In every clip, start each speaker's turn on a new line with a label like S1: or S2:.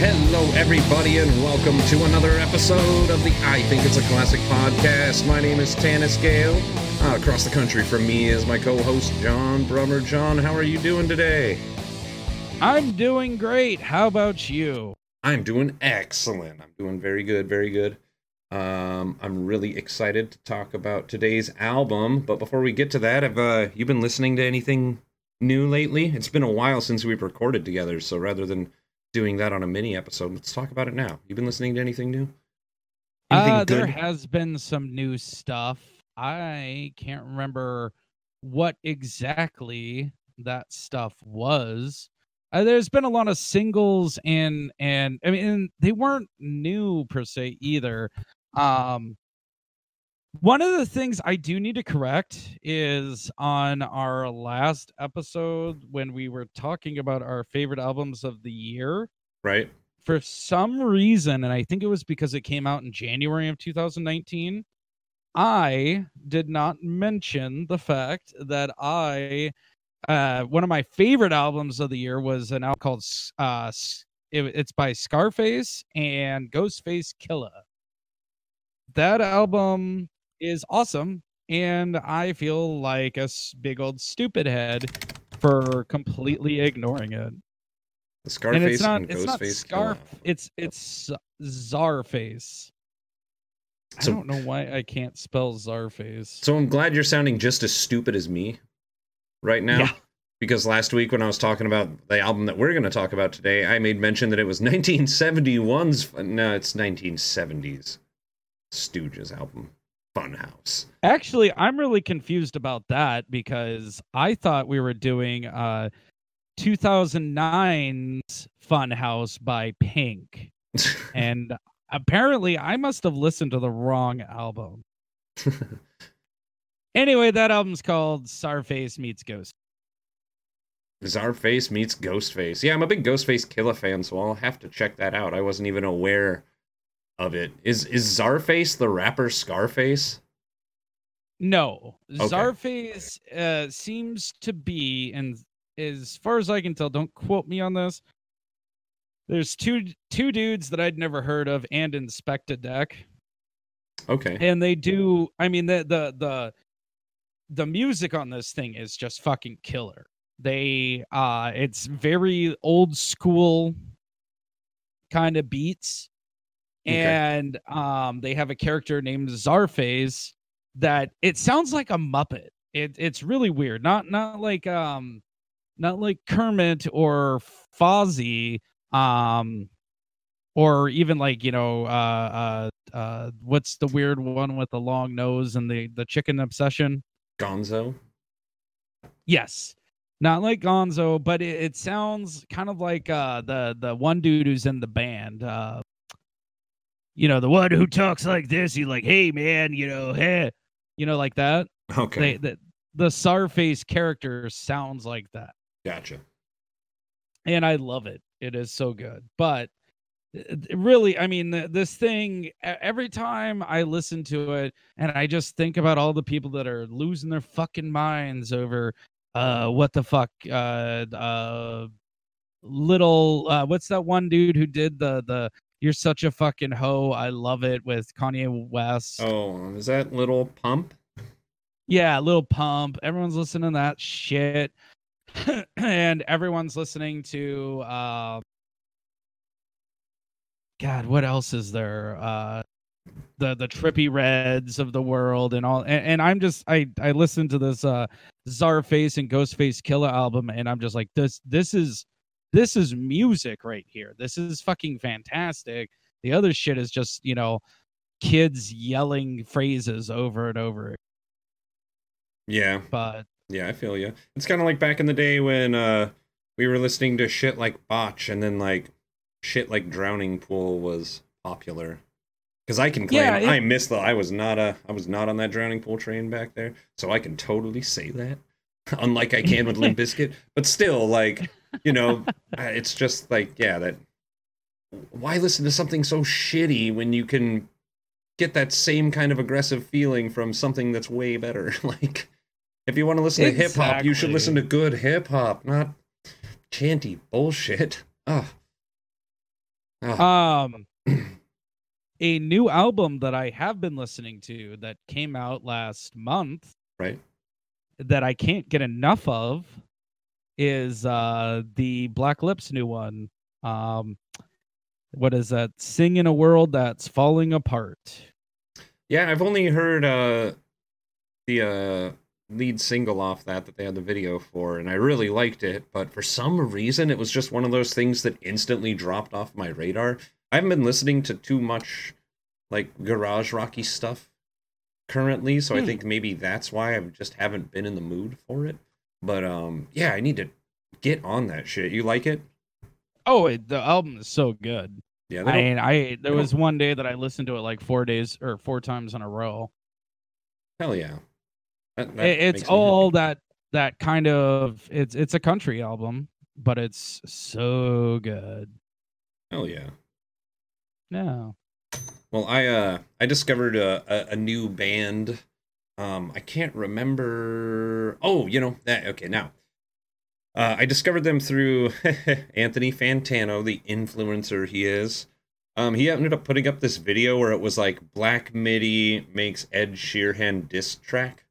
S1: Hello, everybody, and welcome to another episode of the I Think It's a Classic podcast. My name is Tanis Gale. Uh, across the country from me is my co host, John Brummer. John, how are you doing today?
S2: I'm doing great. How about you?
S1: I'm doing excellent. I'm doing very good, very good. Um, I'm really excited to talk about today's album. But before we get to that, have uh, you been listening to anything new lately? It's been a while since we've recorded together, so rather than doing that on a mini episode, let's talk about it now. You've been listening to anything new?
S2: Anything uh, there has been some new stuff. I can't remember what exactly that stuff was. Uh, there's been a lot of singles and and I mean they weren't new per se either. Um one of the things I do need to correct is on our last episode when we were talking about our favorite albums of the year.
S1: Right.
S2: For some reason, and I think it was because it came out in January of 2019, I did not mention the fact that I uh one of my favorite albums of the year was an album called uh it, it's by Scarface and Ghostface Killah. That album is awesome, and I feel like a big old stupid head for completely ignoring it.
S1: The Scarface and it's not, and it's not
S2: Scarf. It's it's Czarface. So, I don't know why I can't spell Czarface.
S1: So I'm glad you're sounding just as stupid as me right now. Yeah. Because last week when I was talking about the album that we're going to talk about today, I made mention that it was 1971's. No, it's 1970s Stooges album. Funhouse.
S2: Actually, I'm really confused about that because I thought we were doing uh 2009's Funhouse by Pink. and apparently I must have listened to the wrong album. anyway, that album's called Czarface Meets Ghost.
S1: Czarface meets Ghostface. Yeah, I'm a big Ghostface Killah fan, so I'll have to check that out. I wasn't even aware of it. Is is Czarface the rapper Scarface?
S2: No, okay. Czarface uh, seems to be, and as far as I can tell, don't quote me on this. There's two two dudes that I'd never heard of and Inspectah Deck.
S1: Okay.
S2: And they do. I mean the the the the music on this thing is just fucking killer. They uh, it's very old school kind of beats and um they have a character named Czarface that it sounds like a Muppet. It it's really weird. Not not like um not like Kermit or Fozzie, um or even like, you know, uh uh uh what's the weird one with the long nose and the the chicken obsession?
S1: Gonzo.
S2: Yes. Not like Gonzo, but it, it sounds kind of like uh the the one dude who's in the band. Uh you know, the one who talks like this, he's like, hey man, you know, hey, you know, like that.
S1: Okay.
S2: They, the the Czarface character sounds like that.
S1: Gotcha.
S2: And I love it. It is so good. But uh, really, I mean, this thing, every time I listen to it and I just think about all the people that are losing their fucking minds over uh what the fuck uh uh little uh what's that one dude who did the the you're such a fucking hoe. I love it with Kanye West.
S1: Oh, is that Little Pump?
S2: Yeah, Little Pump. Everyone's listening to that shit. and everyone's listening to uh God, what else is there? Uh the the Trippie Redds of the world and all and, and I'm just I I listened to this uh Czarface and Ghostface Killah album and I'm just like this this is this is music right here. This is fucking fantastic. The other shit is just, you know, kids yelling phrases over and over.
S1: Yeah.
S2: But
S1: yeah, I feel you. It's kind of like back in the day when uh we were listening to shit like Botch and then like shit like Drowning Pool was popular. Cuz I can claim yeah, it... I missed the I was not a I was not on that Drowning Pool train back there, so I can totally say that. Unlike I can with Limp Bizkit, but still like you know, it's just like, yeah, that. Why listen to something so shitty when you can get that same kind of aggressive feeling from something that's way better? like, if you want to listen exactly. to hip hop, you should listen to good hip hop, not chanty bullshit. Oh.
S2: Oh. Um, a new album that I have been listening to that came out last month,
S1: right?
S2: That I can't get enough of is uh the Black Lips new one. Um, what is that? Sing in a world that's falling apart.
S1: Yeah, I've only heard uh the uh lead single off that that they had the video for and I really liked it, but for some reason it was just one of those things that instantly dropped off my radar. I haven't been listening to too much like garage rocky stuff currently, so hmm. I think maybe that's why I just haven't been in the mood for it. But um yeah, I need to get on that shit. You like it?
S2: Oh, it, the album is so good. Yeah, I mean, I there was one day that I listened to it like four days or four times in a row.
S1: Hell yeah,
S2: that, that it's all that that kind of it's it's a country album, but it's so good.
S1: Hell yeah.
S2: No.
S1: Well, I uh I discovered a, a, a new band. Um, I can't remember. Oh, you know that. Okay, now uh, I discovered them through Anthony Fantano, the influencer he is. Um, he ended up putting up this video where it was like Black MIDI makes Ed Sheeran diss track,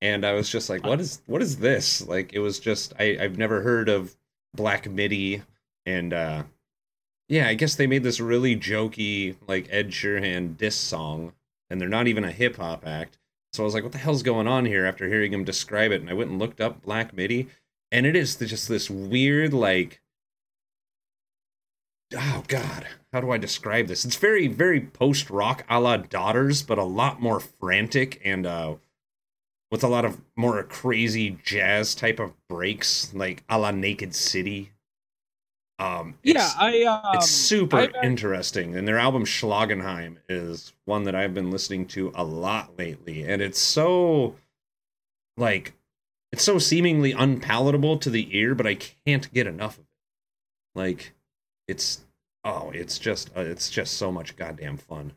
S1: and I was just like, "What is what is this?" Like, it was just I I've never heard of Black MIDI, and uh, yeah, I guess they made this really jokey like Ed Sheeran diss song, and they're not even a hip hop act. So I was like, "What the hell's going on here?" After hearing him describe it, and I went and looked up Black MIDI, and it is just this weird like oh god how do i describe this it's very very post rock a la daughters but a lot more frantic and uh with a lot of more crazy jazz type of breaks like a la naked city um
S2: yeah i
S1: um, it's super I, I, interesting and their album schlagenheim is one that i've been listening to a lot lately and it's so like it's so seemingly unpalatable to the ear, but I can't get enough of it. Like, it's oh, it's just uh, it's just so much goddamn fun,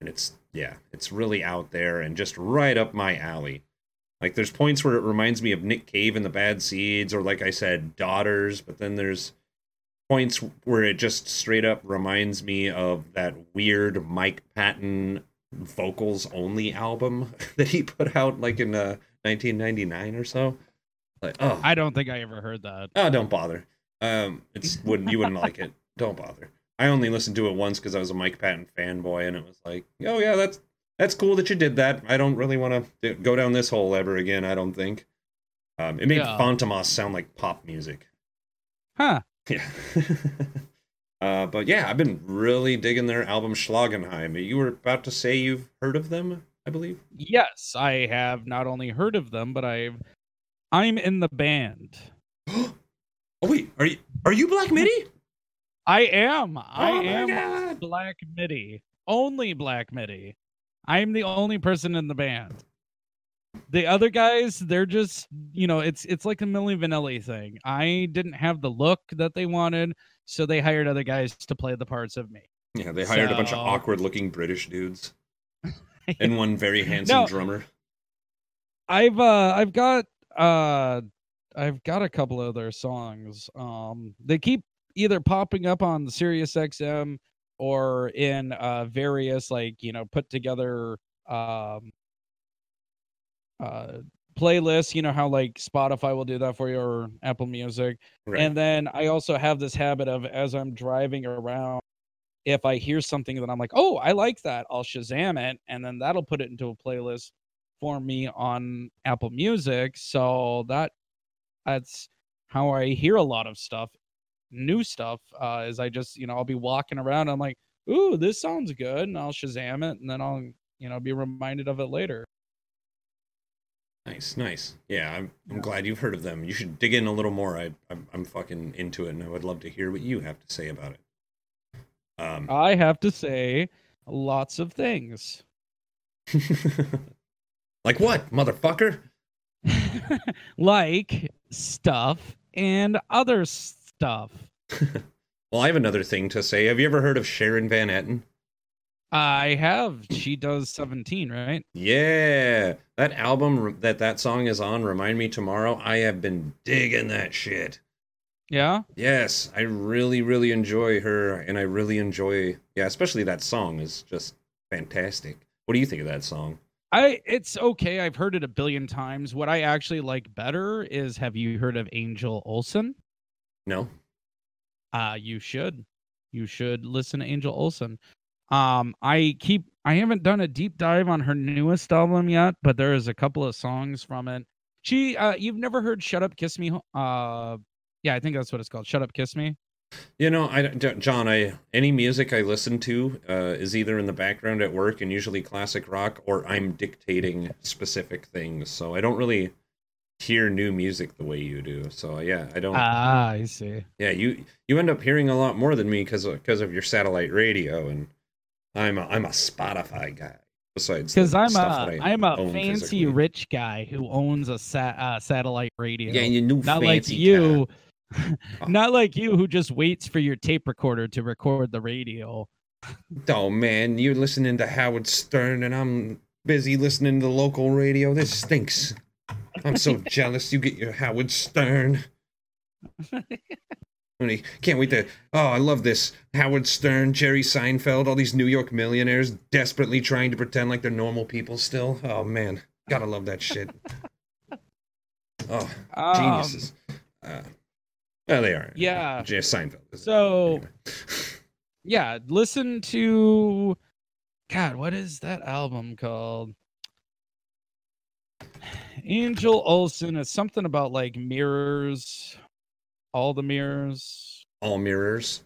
S1: and it's yeah, it's really out there and just right up my alley. Like, there's points where it reminds me of Nick Cave and the Bad Seeds, or like I said, Daughters, but then there's points where it just straight up reminds me of that weird Mike Patton vocals only album that he put out like in uh 1999 or so. Like, oh,
S2: I don't think I ever heard that.
S1: Oh, don't bother. Um, it's wouldn't you wouldn't like it. Don't bother. I only listened to it once because I was a Mike Patton fanboy, and it was like, oh yeah, that's that's cool that you did that. I don't really want to go down this hole ever again. I don't think. Um, it made yeah. Fantomas sound like pop music.
S2: Huh.
S1: Yeah. uh, but yeah, I've been really digging their album Schlagenheim. You were about to say you've heard of them? I believe.
S2: Yes, I have not only heard of them, but I've I'm in the band.
S1: oh wait, are you are you Black MIDI?
S2: I am. Oh I am God. Black MIDI. Only Black MIDI. I'm the only person in the band. The other guys, they're just, you know, it's it's like a Milli Vanilli thing. I didn't have the look that they wanted, so they hired other guys to play the parts of me.
S1: Yeah, they hired so... a bunch of awkward looking British dudes. and one very handsome drummer.
S2: I've uh I've got uh I've got a couple of their songs. Um they keep either popping up on the Sirius XM or in uh various like, you know, put together um uh playlists, you know how like Spotify will do that for you or Apple Music. Right. And then I also have this habit of as I'm driving around if I hear something that I'm like, oh, I like that, I'll Shazam it, and then that'll put it into a playlist for me on Apple Music. So that that's how I hear a lot of stuff, new stuff. Uh, is I just you know I'll be walking around, I'm like, ooh, this sounds good, and I'll Shazam it, and then I'll you know be reminded of it later.
S1: Nice, nice. Yeah, I'm I'm glad you've heard of them. You should dig in a little more. I I'm, I'm fucking into it, and I would love to hear what you have to say about it.
S2: Um, I have to say lots of things.
S1: like what, motherfucker?
S2: like stuff and other stuff.
S1: well, I have another thing to say. Have you ever heard of Sharon Van Etten?
S2: I have. She does 17, right?
S1: Yeah. That album that that song is on, Remind Me Tomorrow, I have been digging that shit.
S2: Yeah.
S1: Yes, I really, really enjoy her, and I really enjoy, yeah, especially that song is just fantastic. What do you think of that song?
S2: I it's okay. I've heard it a billion times. What I actually like better is have you heard of Angel Olsen?
S1: No.
S2: Uh you should. You should listen to Angel Olsen. Um I keep I haven't done a deep dive on her newest album yet, but there is a couple of songs from it. She uh you've never heard Shut Up Kiss Me uh yeah, I think that's what it's called. Shut up, kiss me.
S1: You know, I John, I any music I listen to uh, is either in the background at work and usually classic rock, or I'm dictating specific things. So I don't really hear new music the way you do. So yeah, I don't.
S2: Ah, I see.
S1: Yeah, you you end up hearing a lot more than me because because of your satellite radio, and I'm a, I'm a Spotify guy. Besides,
S2: because I'm a I'm a fancy physically. rich guy who owns a sat, uh, satellite radio.
S1: Yeah, you new
S2: not like you. Not like you who just waits for your tape recorder to record the radio.
S1: Oh man, you're listening to Howard Stern and I'm busy listening to the local radio. This stinks. I'm so jealous you get your Howard Stern. Can't wait to. Oh, I love this. Howard Stern, Jerry Seinfeld, all these New York millionaires desperately trying to pretend like they're normal people still. Oh, man. Gotta love that shit. Oh, um, geniuses. Uh, Oh, they are.
S2: Yeah.
S1: Jerry Seinfeld.
S2: So, yeah, listen to. God, what is that album called? Angel Olsen. is something about like mirrors. All the mirrors.
S1: All mirrors.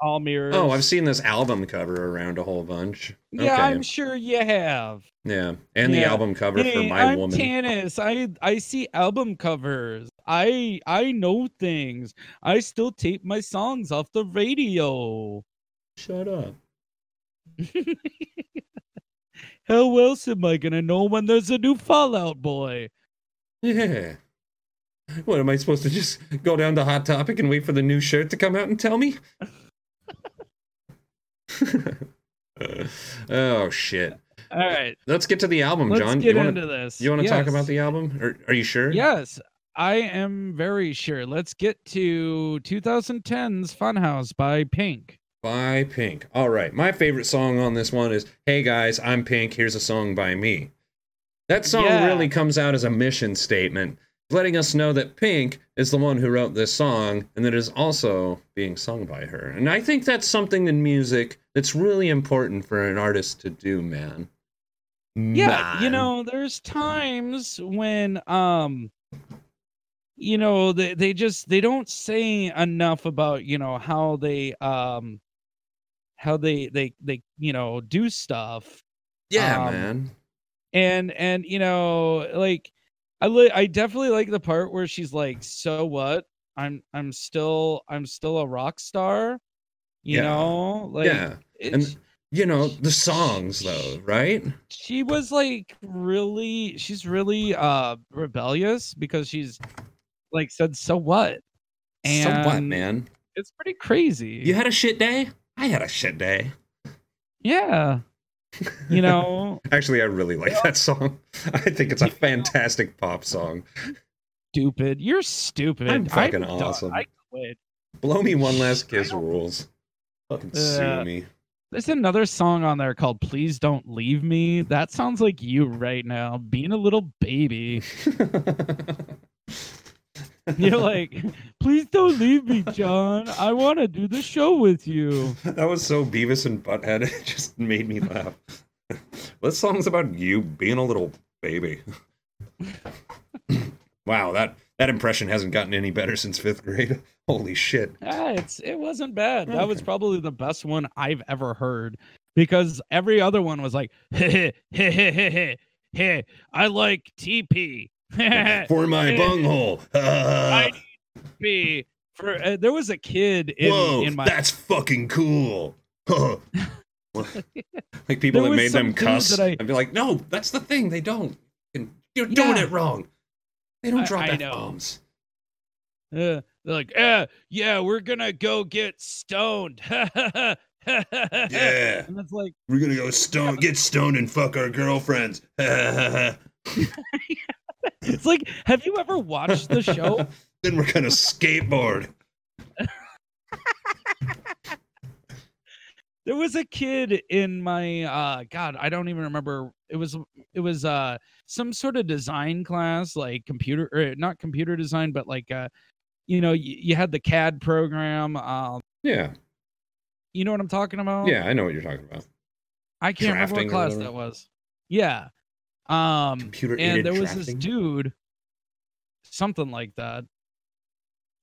S2: All mirrors.
S1: Oh, I've seen this album cover around a whole bunch.
S2: Yeah, okay. I'm sure you have.
S1: Yeah, and yeah. the album cover hey, for My
S2: I'm
S1: Woman.
S2: Tanis. I I see album covers. I I know things. I still tape my songs off the radio.
S1: Shut up.
S2: How else am I gonna know when there's a new Fall Out Boy?
S1: Yeah. What am I supposed to just go down to Hot Topic and wait for the new shirt to come out and tell me? oh shit.
S2: All right.
S1: Let's get to the album,
S2: Let's
S1: John.
S2: Get
S1: you wanna,
S2: into this.
S1: You want to
S2: yes.
S1: talk about the album? Are, are you sure?
S2: Yes, I am very sure. Let's get to 2010's Funhouse by Pink.
S1: By Pink. All right. My favorite song on this one is Hey guys, I'm Pink. Here's a song by me. That song yeah. really comes out as a mission statement letting us know that Pink is the one who wrote this song and that it is also being sung by her. And I think that's something in music that's really important for an artist to do, man.
S2: Yeah, man. you know, there's times when um you know, they they just they don't say enough about, you know, how they um how they they they you know, do stuff.
S1: Yeah, um, man.
S2: And and you know, like I li- I definitely like the part where she's like, "So what? I'm I'm still I'm still a rock star." You yeah. know, like
S1: yeah, and you know the songs though, right?
S2: She was like really, she's really uh rebellious because she's like said, "So what?"
S1: And so what, man?
S2: It's pretty crazy.
S1: You had a shit day. I had a shit day.
S2: Yeah you know?
S1: Actually i really like that song. I think it's a fantastic pop song.
S2: Stupid. You're stupid.
S1: I'm fucking I'm awesome. I quit. Blow me one last kiss rules. Fucking uh, sue me.
S2: there's another song on there called please don't leave me. That sounds like you right now being a little baby You're like, please don't leave me, John. I want to do the show with you.
S1: That was so Beavis and Butthead. It just made me laugh. this song's about you being a little baby. wow, that that impression hasn't gotten any better since fifth grade. Holy shit!
S2: Yeah, it's it wasn't bad. Okay. That was probably the best one I've ever heard because every other one was like, hey, hey, hey, hey, hey, I like TP.
S1: for my bunghole. I
S2: be for uh, there was a kid in,
S1: Whoa,
S2: in my
S1: that's fucking cool. like people that made them cuss. I... would be like, no, that's the thing. They don't. You're doing yeah. it wrong. They don't drop f bombs.
S2: Uh, they're like, uh, yeah, we're gonna go get stoned.
S1: yeah, and it's like we're gonna go stone, get stoned, and fuck our girlfriends.
S2: It's like, have you ever watched the show?
S1: then we're gonna skateboard.
S2: there was a kid in my uh god i don't even remember. It was it was uh some sort of design class like computer or not computer design but like uh you know you, you had the cad program um
S1: yeah.
S2: you know what i'm talking about?
S1: Yeah i know what you're talking about.
S2: I can't drafting remember what class that was. Yeah um computer and there was this dude something like that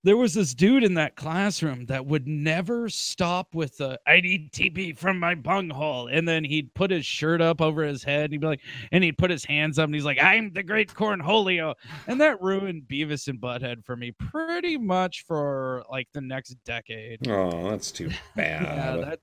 S2: there was this dude in that classroom that would never stop with the I need TP from my bunghole. And then he'd put his shirt up over his head and he'd be like, and he'd put his hands up and he's like, I'm the great cornholio. And that ruined Beavis and Butthead for me pretty much for like the next decade.
S1: Oh, that's too bad. yeah, that,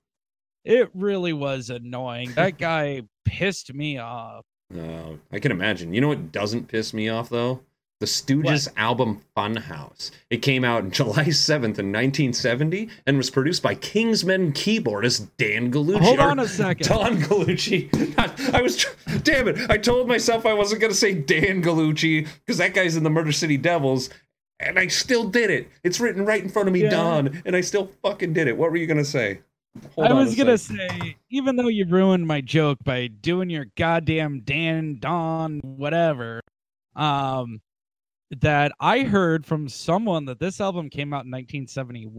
S2: it really was annoying. That guy pissed me off.
S1: Oh, I can imagine. You know what doesn't piss me off though? the Stooges what? album Funhouse. It came out July 7th in 1970 and was produced by Kingsmen keyboardist Dan Gallucci.
S2: Hold on a second.
S1: Don Gallucci. I was, damn it, I told myself I wasn't going to say Dan Gallucci because that guy's in the Murder City Devils. And I still did it. It's written right in front of me, yeah. Don, and I still fucking did it. What were you gonna say?
S2: Hold I was gonna say, even though you ruined my joke by doing your goddamn Dan Don whatever, um, that I heard from someone that this album came out in 1971.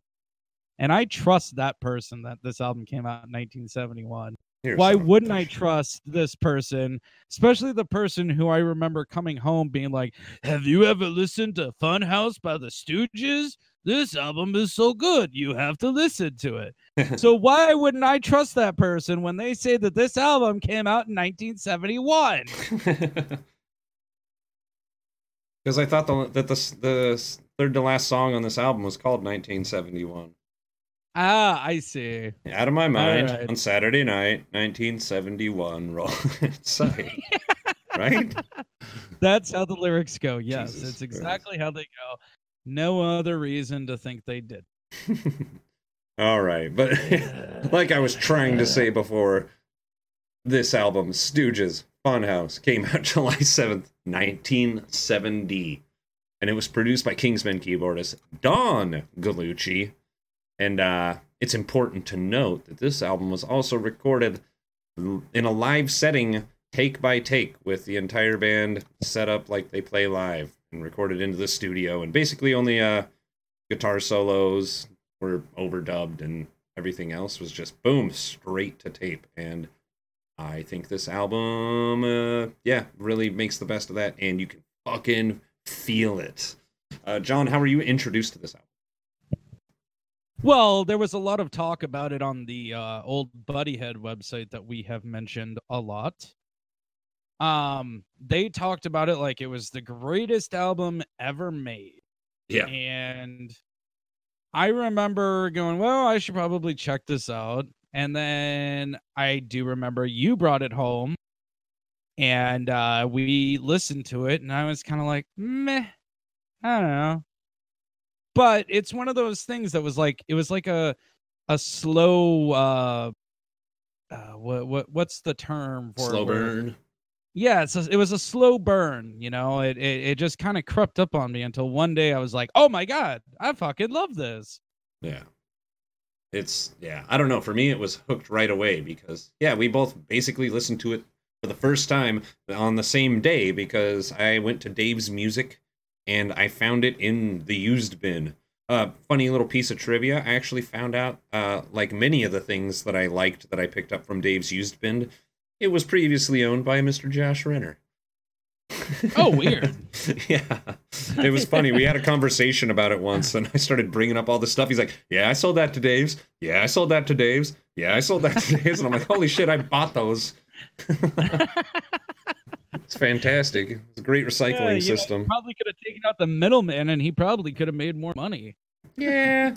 S2: And I trust that person that this album came out in 1971. Here's Why wouldn't I trust this person, especially the person who I remember coming home being like, Have you ever listened to Funhouse by the Stooges? This album is so good. You have to listen to it. so, why wouldn't I trust that person when they say that this album came out in 1971?
S1: Because I thought the, that the the third to last song on this album was called 1971.
S2: Ah, I see.
S1: Out of my mind right. on Saturday night, 1971. Roll sorry, right?
S2: That's how the lyrics go. Yes, Jesus it's exactly Christ. how they go. No other reason to think they did.
S1: All right, but like I was trying to say before, this album, Stooges, Funhouse came out July 7th, 1970. And it was produced by Kingsmen keyboardist Don Gallucci. And uh, it's important to note that this album was also recorded in a live setting, take by take, with the entire band set up like they play live and recorded into the studio. And basically, only uh, guitar solos were overdubbed, and everything else was just boom, straight to tape. And I think this album, uh, yeah, really makes the best of that, and you can fucking feel it. Uh, John, how were you introduced to this album?
S2: Well, there was a lot of talk about it on the uh, old Buddyhead website that we have mentioned a lot. Um, they talked about it like it was the greatest album ever made.
S1: Yeah.
S2: And I remember going, well, I should probably check this out. And then I do remember you brought it home and uh, we listened to it, and I was kind of like, meh, I don't know. But it's one of those things that was like, it was like a a slow, uh, uh what what what's the term
S1: for slow burn?
S2: Yeah, it's a, it was a slow burn. You know, it it, it just kind of crept up on me until one day I was like, oh my god, I fucking love this.
S1: Yeah it's yeah i don't know for me it was hooked right away because yeah we both basically listened to it for the first time on the same day because i went to dave's music and i found it in the used bin uh funny little piece of trivia i actually found out uh like many of the things that i liked that i picked up from dave's used bin it was previously owned by mr josh renner
S2: oh, weird.
S1: yeah. It was funny. We had a conversation about it once, and I started bringing up all this stuff. He's like, Yeah, I sold that to Dave's. Yeah, I sold that to Dave's. Yeah, I sold that to Dave's. And I'm like, Holy shit, I bought those. it's fantastic. It's a great recycling yeah, system.
S2: Know, probably could have taken out the middleman, and he probably could have made more money.
S1: Yeah.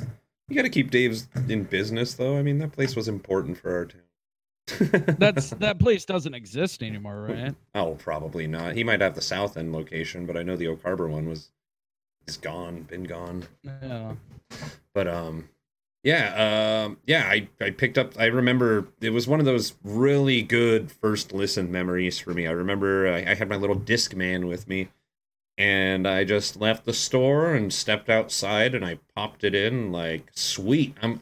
S1: You got to keep Dave's in business, though. I mean, that place was important for our town.
S2: That's that place doesn't exist anymore, right?
S1: Oh, probably not. He might have the South End location, but I know the Oak Harbor one was is gone, been gone.
S2: Yeah.
S1: But um yeah, um yeah, I I picked up I remember it was one of those really good first listen memories for me. I remember I, I had my little Discman with me and I just left the store and stepped outside and I popped it in like sweet. I'm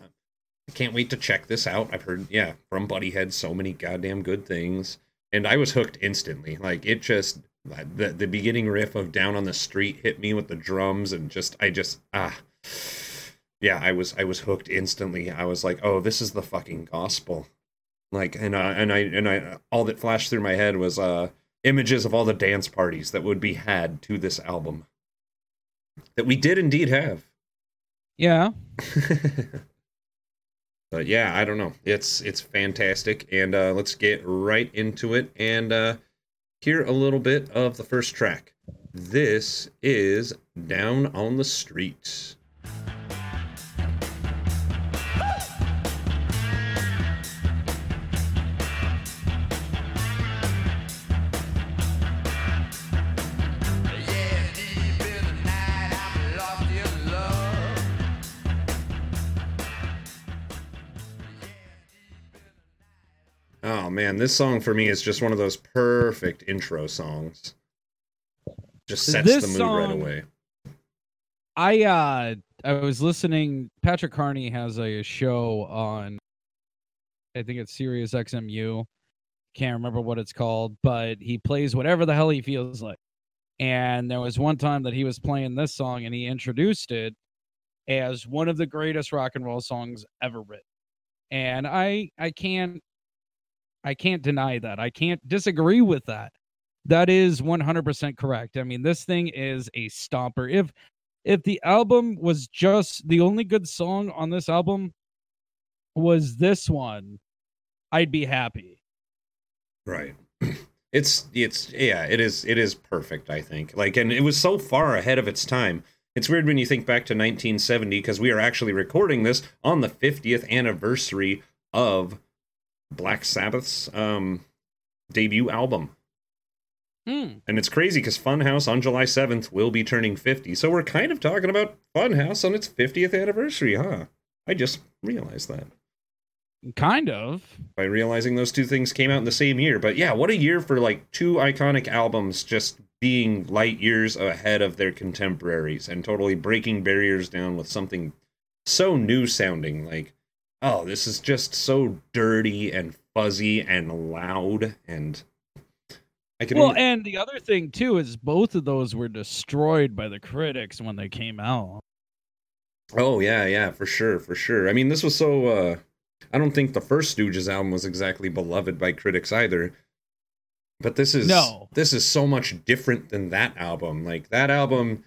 S1: I can't wait to check this out. I've heard yeah, from Buddy Buddyhead so many goddamn good things. And I was hooked instantly. Like it just the the beginning riff of Down on the Street hit me with the drums and just I just ah yeah, I was I was hooked instantly. I was like, "Oh, this is the fucking gospel." Like and I and I and I all that flashed through my head was uh images of all the dance parties that would be had to this album that we did indeed have.
S2: Yeah.
S1: but yeah, I don't know. It's it's fantastic, and uh, let's get right into it and uh, hear a little bit of the first track. This is "Down on the Street." Man, this song for me is just one of those perfect intro songs. Just sets this the mood song, right away.
S2: I uh I was listening Patrick Carney has a show on I think it's Sirius XMU. Can't remember what it's called, but he plays whatever the hell he feels like. And there was one time that he was playing this song and he introduced it as one of the greatest rock and roll songs ever written. And I I can't I can't deny that. I can't disagree with that. That is 100% correct. I mean, this thing is a stomper. If if the album was just the only good song on this album was this one, I'd be happy.
S1: Right. It's it's yeah, it is it is perfect, I think. Like and it was so far ahead of its time. It's weird when you think back to 1970 because we are actually recording this on the 50th anniversary of Black Sabbath's um, debut album.
S2: Hmm.
S1: And it's crazy because Funhouse on July 7th will be turning 50. So we're kind of talking about Funhouse on its 50th anniversary, huh? I just realized that.
S2: Kind of.
S1: By realizing those two things came out in the same year. But yeah, what a year for like two iconic albums just being light years ahead of their contemporaries and totally breaking barriers down with something so new sounding. Like oh, this is just so dirty and fuzzy and loud and
S2: I can Well, only... and the other thing too is both of those were destroyed by the critics when they came out.
S1: Oh yeah, yeah, for sure, for sure. I mean, this was so uh I don't think the first Stooges album was exactly beloved by critics either. But this is no. this is so much different than that album. Like that album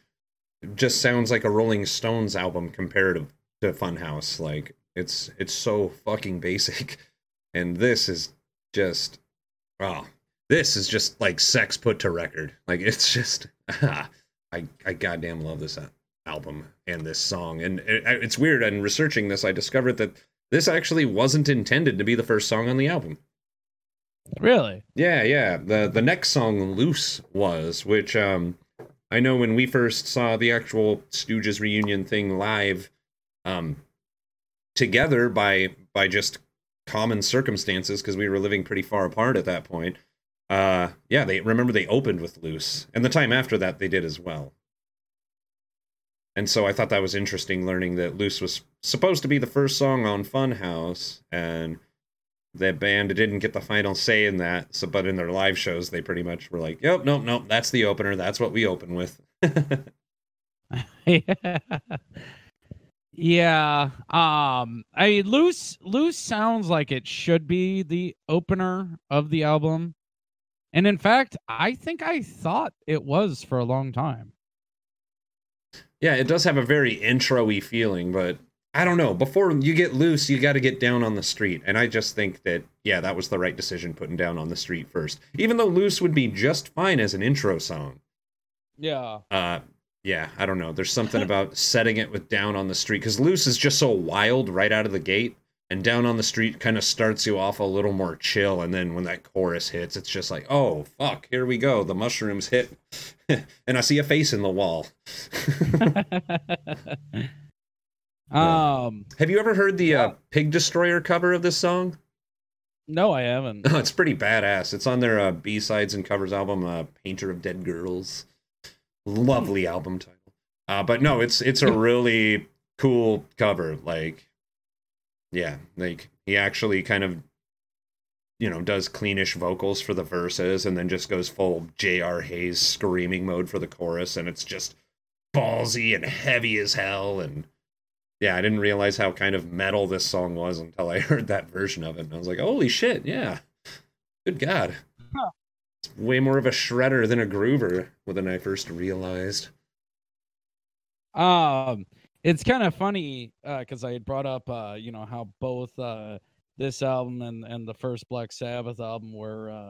S1: just sounds like a Rolling Stones album compared to Funhouse. Like it's it's so fucking basic, and this is just oh, this is just like sex put to record. Like it's just I I goddamn love this album and this song, and it, it's weird. And researching this, I discovered that this actually wasn't intended to be the first song on the album.
S2: Really?
S1: Yeah, yeah. The the next song, Loose, was, which um I know when we first saw the actual Stooges reunion thing live, um, together by by just common circumstances because we were living pretty far apart at that point. Uh, yeah, they remember they opened with Loose, and the time after that they did as well. And so I thought that was interesting learning that Loose was supposed to be the first song on Funhouse, and the band didn't get the final say in that. So, but in their live shows, they pretty much were like, "Yep, nope, nope, that's the opener. That's what we open with."
S2: yeah. Yeah. Um I mean loose loose sounds like it should be the opener of the album. And in fact, I think I thought it was for a long time.
S1: Yeah, it does have a very intro-y feeling, but I don't know. Before you get loose, you got to get down on the street. And I just think that, yeah, that was the right decision putting down on the street first. Even though loose would be just fine as an intro song.
S2: Yeah.
S1: Uh, yeah, I don't know. There's something about setting it with down on the street because loose is just so wild right out of the gate, and down on the street kind of starts you off a little more chill, and then when that chorus hits, it's just like, oh fuck, here we go. The mushrooms hit, and I see a face in the wall.
S2: um,
S1: have you ever heard the uh, Pig Destroyer cover of this song?
S2: No, I haven't.
S1: Oh, it's pretty badass. It's on their uh, B sides and covers album, uh, "Painter of Dead Girls." Lovely album title. Uh, but no, it's it's a really cool cover. Like, yeah, like he actually kind of, you know, does cleanish vocals for the verses, and then just goes full J.R. Hayes screaming mode for the chorus, and it's just ballsy and heavy as hell. And yeah, I didn't realize how kind of metal this song was until I heard that version of it, and I was like, holy shit, yeah, good god. Huh. Way more of a shredder than a groover when I first realized.
S2: Um, it's kind of funny because uh, I had brought up, uh, you know, how both uh, this album and and the first Black Sabbath album were uh,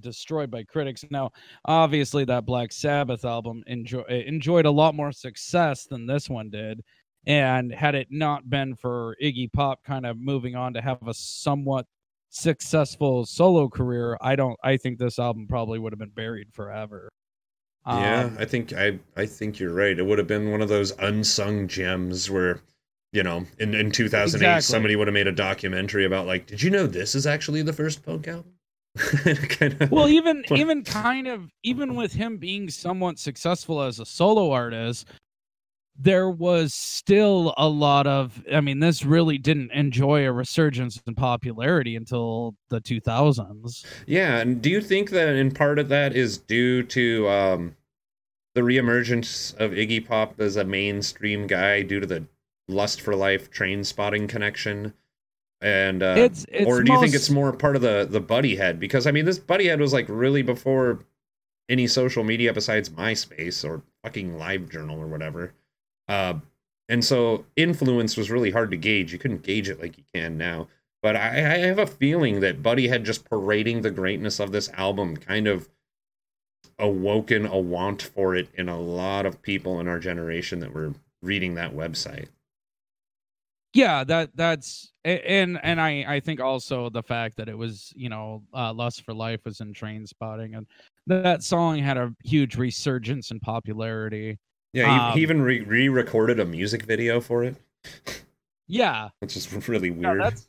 S2: destroyed by critics. Now, obviously, that Black Sabbath album enjoy, enjoyed a lot more success than this one did. And had it not been for Iggy Pop kind of moving on to have a somewhat successful solo career, I don't. I think this album probably would have been buried forever.
S1: Yeah, um, I think I I think you're right. It would have been one of those unsung gems where, you know, in in 2008 exactly. somebody would have made a documentary about like, did you know this is actually the first punk album?
S2: kind of, well, even even kind of even with him being somewhat successful as a solo artist, there was still a lot of i mean this really didn't enjoy a resurgence in popularity until the 2000s
S1: yeah and do you think that in part of that is due to um the reemergence of iggy pop as a mainstream guy due to the lust for life Trainspotting connection? And uh, it's, it's or do you think it's more part of the the Buddyhead? Because i mean this Buddyhead was like really before any social media besides myspace or fucking livejournal or whatever uh, and so influence was really hard to gauge. You couldn't gauge it like you can now. But I, I have a feeling that Buddyhead just parading the greatness of this album kind of awoken a want for it in a lot of people in our generation that were reading that website.
S2: Yeah, that that's and and I I think also the fact that it was you know uh, Lust for Life was in Trainspotting and that song had a huge resurgence in popularity
S1: yeah, he, um, he even re recorded a music video for it.
S2: Yeah,
S1: which is really weird.
S2: that's,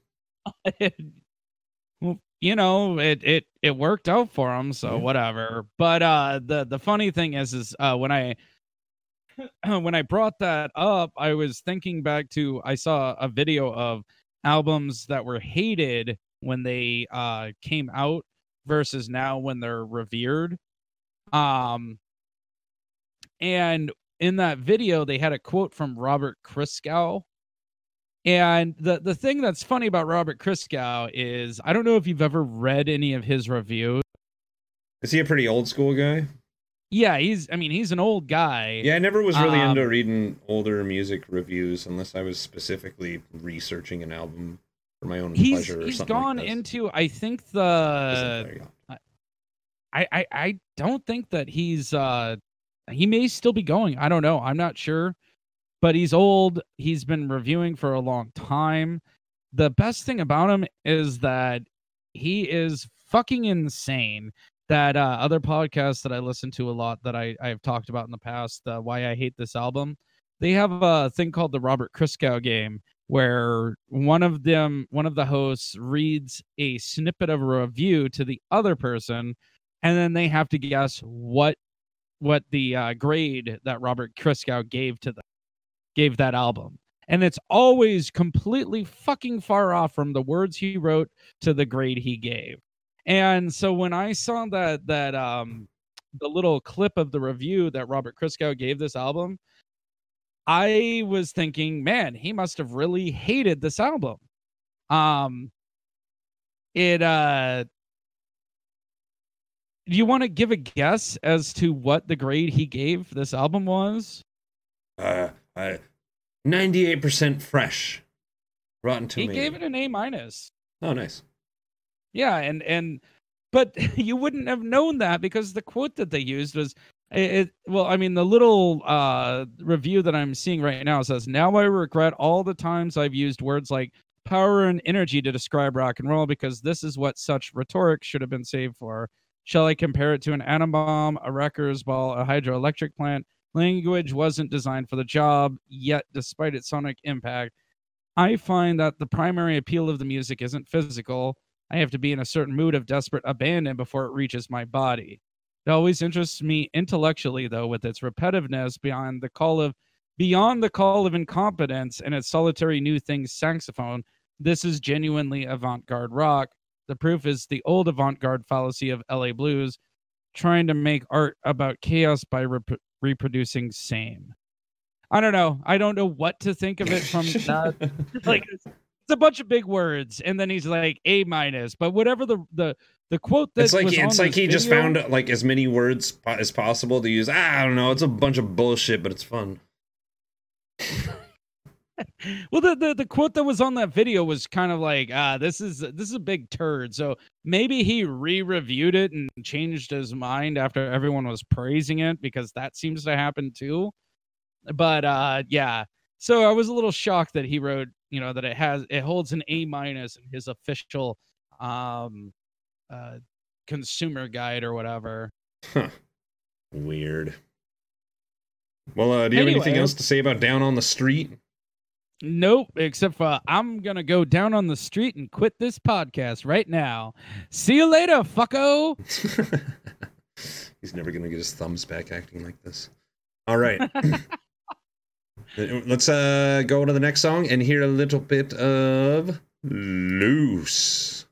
S2: well, you know, it it it worked out for him, so yeah. whatever. But uh, the the funny thing is, is uh, when I when I brought that up, I was thinking back to I saw a video of albums that were hated when they uh came out versus now when they're revered. Um, and in that video they had a quote from Robert Christgau. And the the thing that's funny about Robert Christgau is I don't know if you've ever read any of his reviews.
S1: Is he a pretty old school guy?
S2: Yeah, he's I mean, he's an old guy.
S1: Yeah, I never was really um, into reading older music reviews unless I was specifically researching an album for my own
S2: he's,
S1: pleasure
S2: He's gone
S1: like
S2: into I think the I, I I don't think that he's uh he may still be going. I don't know. I'm not sure. But he's old. He's been reviewing for a long time. The best thing about him is that he is fucking insane. That uh, other podcasts that I listen to a lot that I, I've talked about in the past, uh, why I hate this album, they have a thing called the Robert Christgau game where one of them, one of the hosts reads a snippet of a review to the other person, and then they have to guess what what the uh, grade that Robert Christgau gave to the gave that album. And it's always completely fucking far off from the words he wrote to the grade he gave. And so when I saw that that um the little clip of the review that Robert Christgau gave this album, I was thinking, man, he must have really hated this album. Um it uh do you want to give a guess as to what the grade he gave this album was?
S1: Uh, ninety-eight percent fresh. Rotten Tomatoes.
S2: He gave it an A minus.
S1: Oh, nice.
S2: Yeah, and and but you wouldn't have known that because the quote that they used was it, well i mean the little uh review that i'm seeing right now says now i regret all the times i've used words like power and energy to describe rock and roll because this is what such rhetoric should have been saved for Shall I compare it to an atom bomb, a wrecker's ball, a hydroelectric plant? Language wasn't designed for the job, yet, despite its sonic impact, I find that the primary appeal of the music isn't physical. I have to be in a certain mood of desperate abandon before it reaches my body. It always interests me intellectually, though, with its repetitiveness beyond the call of beyond the call of incompetence and its solitary new thing saxophone. This is genuinely avant-garde rock. The proof is the old avant-garde fallacy of LA blues, trying to make art about chaos by rep- reproducing same. I don't know. I don't know what to think of it from that. like it's, it's, a bunch of big words, and then he's like A minus. But whatever the the the quote that
S1: it's like it's like he video, just found like as many words as possible to use. Ah, I don't know. It's a bunch of bullshit, but it's fun.
S2: Well, the, the the quote that was on that video was kind of like, ah, this is this is a big turd. So maybe he re-reviewed it and changed his mind after everyone was praising it because that seems to happen too. But uh yeah. So i was a little shocked that he wrote you know that it has it holds an a minus in his official um uh consumer guide or whatever.
S1: Huh. weird. Well uh do you anyway, have anything else to say about down on the street
S2: Nope, except for I'm gonna go down on the street and quit this podcast right now. See you later, fucko.
S1: He's never gonna get his thumbs back acting like this. All right. Let's uh, go to the next song and hear a little bit of Loose.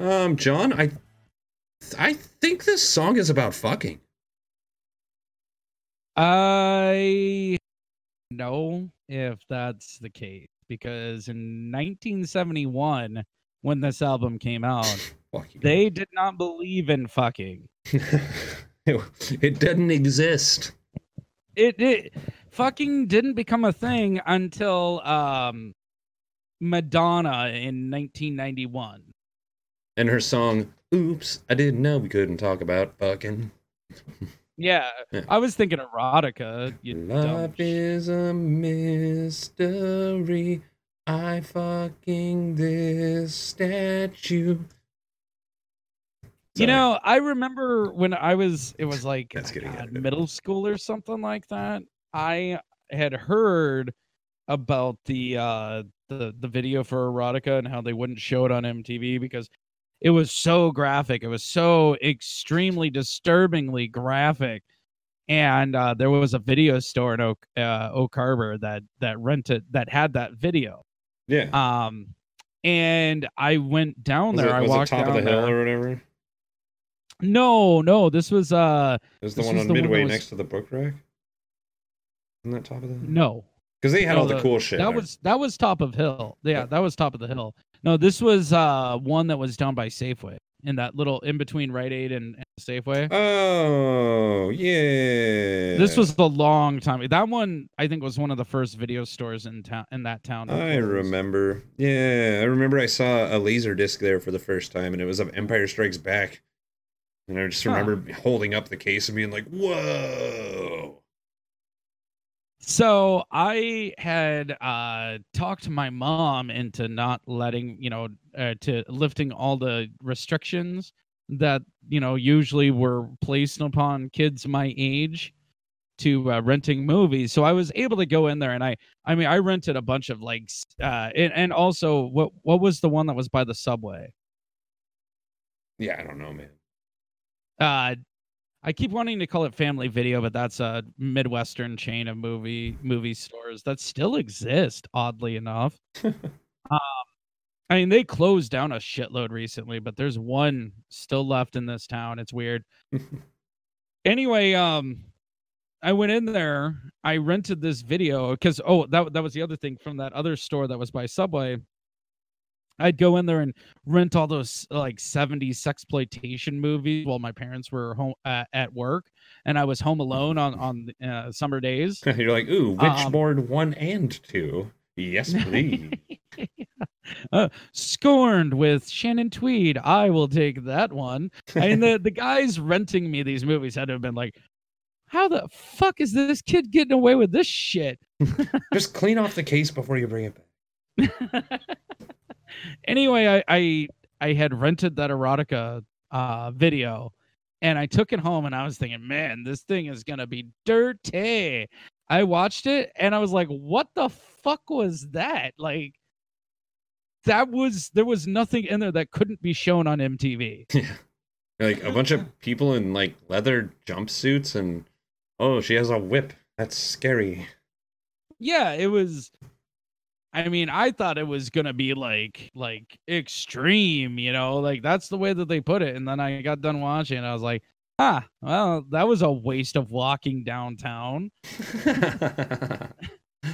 S1: Um, John, I I think this song is about fucking.
S2: I know if that's the case because in 1971 when this album came out they did not believe in fucking.
S1: It didn't exist.
S2: It, it fucking didn't become a thing until um madonna in 1991
S1: and her song "Oops, I didn't know we couldn't talk about fucking."
S2: Yeah, yeah. I was thinking erotica.
S1: Love is a mystery. I fucking this statue.
S2: You know, I remember when I was, it was like God, middle school or something like that. I had heard about the uh the the video for erotica and how they wouldn't show it on MTV because it was so graphic. It was so extremely disturbingly graphic. And uh, there was a video store in Oak uh, Oak Harbor that that rented that had that video.
S1: Yeah.
S2: Um, and I went down was there. It, I walked top
S1: of the
S2: hill
S1: there. or whatever.
S2: No, no, this was uh.
S1: Was the one on Midway was... next to the book rack. Isn't that top of the hill?
S2: No,
S1: because they had no, all the, the, cool shit.
S2: That
S1: there.
S2: was that was top of hill. Yeah, yeah, that was top of the hill. No, this was uh one that was down by Safeway in that little in between Rite Aid and, and Safeway.
S1: Oh yeah.
S2: This was the long time. That one I think was one of the first video stores in town in that town.
S1: I remember. Yeah, I remember I saw a laser disc there for the first time, and it was of Empire Strikes Back. And I just remember huh. holding up the case and being like, "Whoa!"
S2: So I had uh, talked my mom into not letting, you know, uh, to lifting all the restrictions that, you know, usually were placed upon kids my age to uh, renting movies. So I was able to go in there and I, I mean, I rented a bunch of like, uh, and, and also what, what was the one that was by the subway?
S1: Yeah, I don't know, man.
S2: Uh, I keep wanting to call it Family Video, but that's a Midwestern chain of movie movie stores that still exist, oddly enough. um, I mean, they closed down a shitload recently, but there's one still left in this town. It's weird. anyway, um, I went in there. I rented this video because oh, that that was the other thing from that other store that was by Subway. I'd go in there and rent all those like 70s sexploitation movies while my parents were home uh, at work and I was home alone on on uh, summer days.
S1: You're like, "Ooh, Witchboard um, 1 and 2." Yes, please.
S2: uh, scorned with Shannon Tweed. I will take that one. Mean, the, the guys renting me these movies had to have been like, how the fuck is this kid getting away with this shit?
S1: Just clean off the case before you bring it back.
S2: Anyway, I, I I had rented that erotica uh, video, and I took it home, and I was thinking, man, this thing is gonna be dirty. I watched it, and I was like, what the fuck was that? Like, that was there was nothing in there that couldn't be shown on MTV.
S1: Yeah. Like a bunch of people in like leather jumpsuits and oh, she has a whip. That's scary.
S2: Yeah, it was I mean, I thought it was gonna be like like extreme, you know, like that's the way that they put it. And then I got done watching, and I was like, ah, well, that was a waste of walking downtown.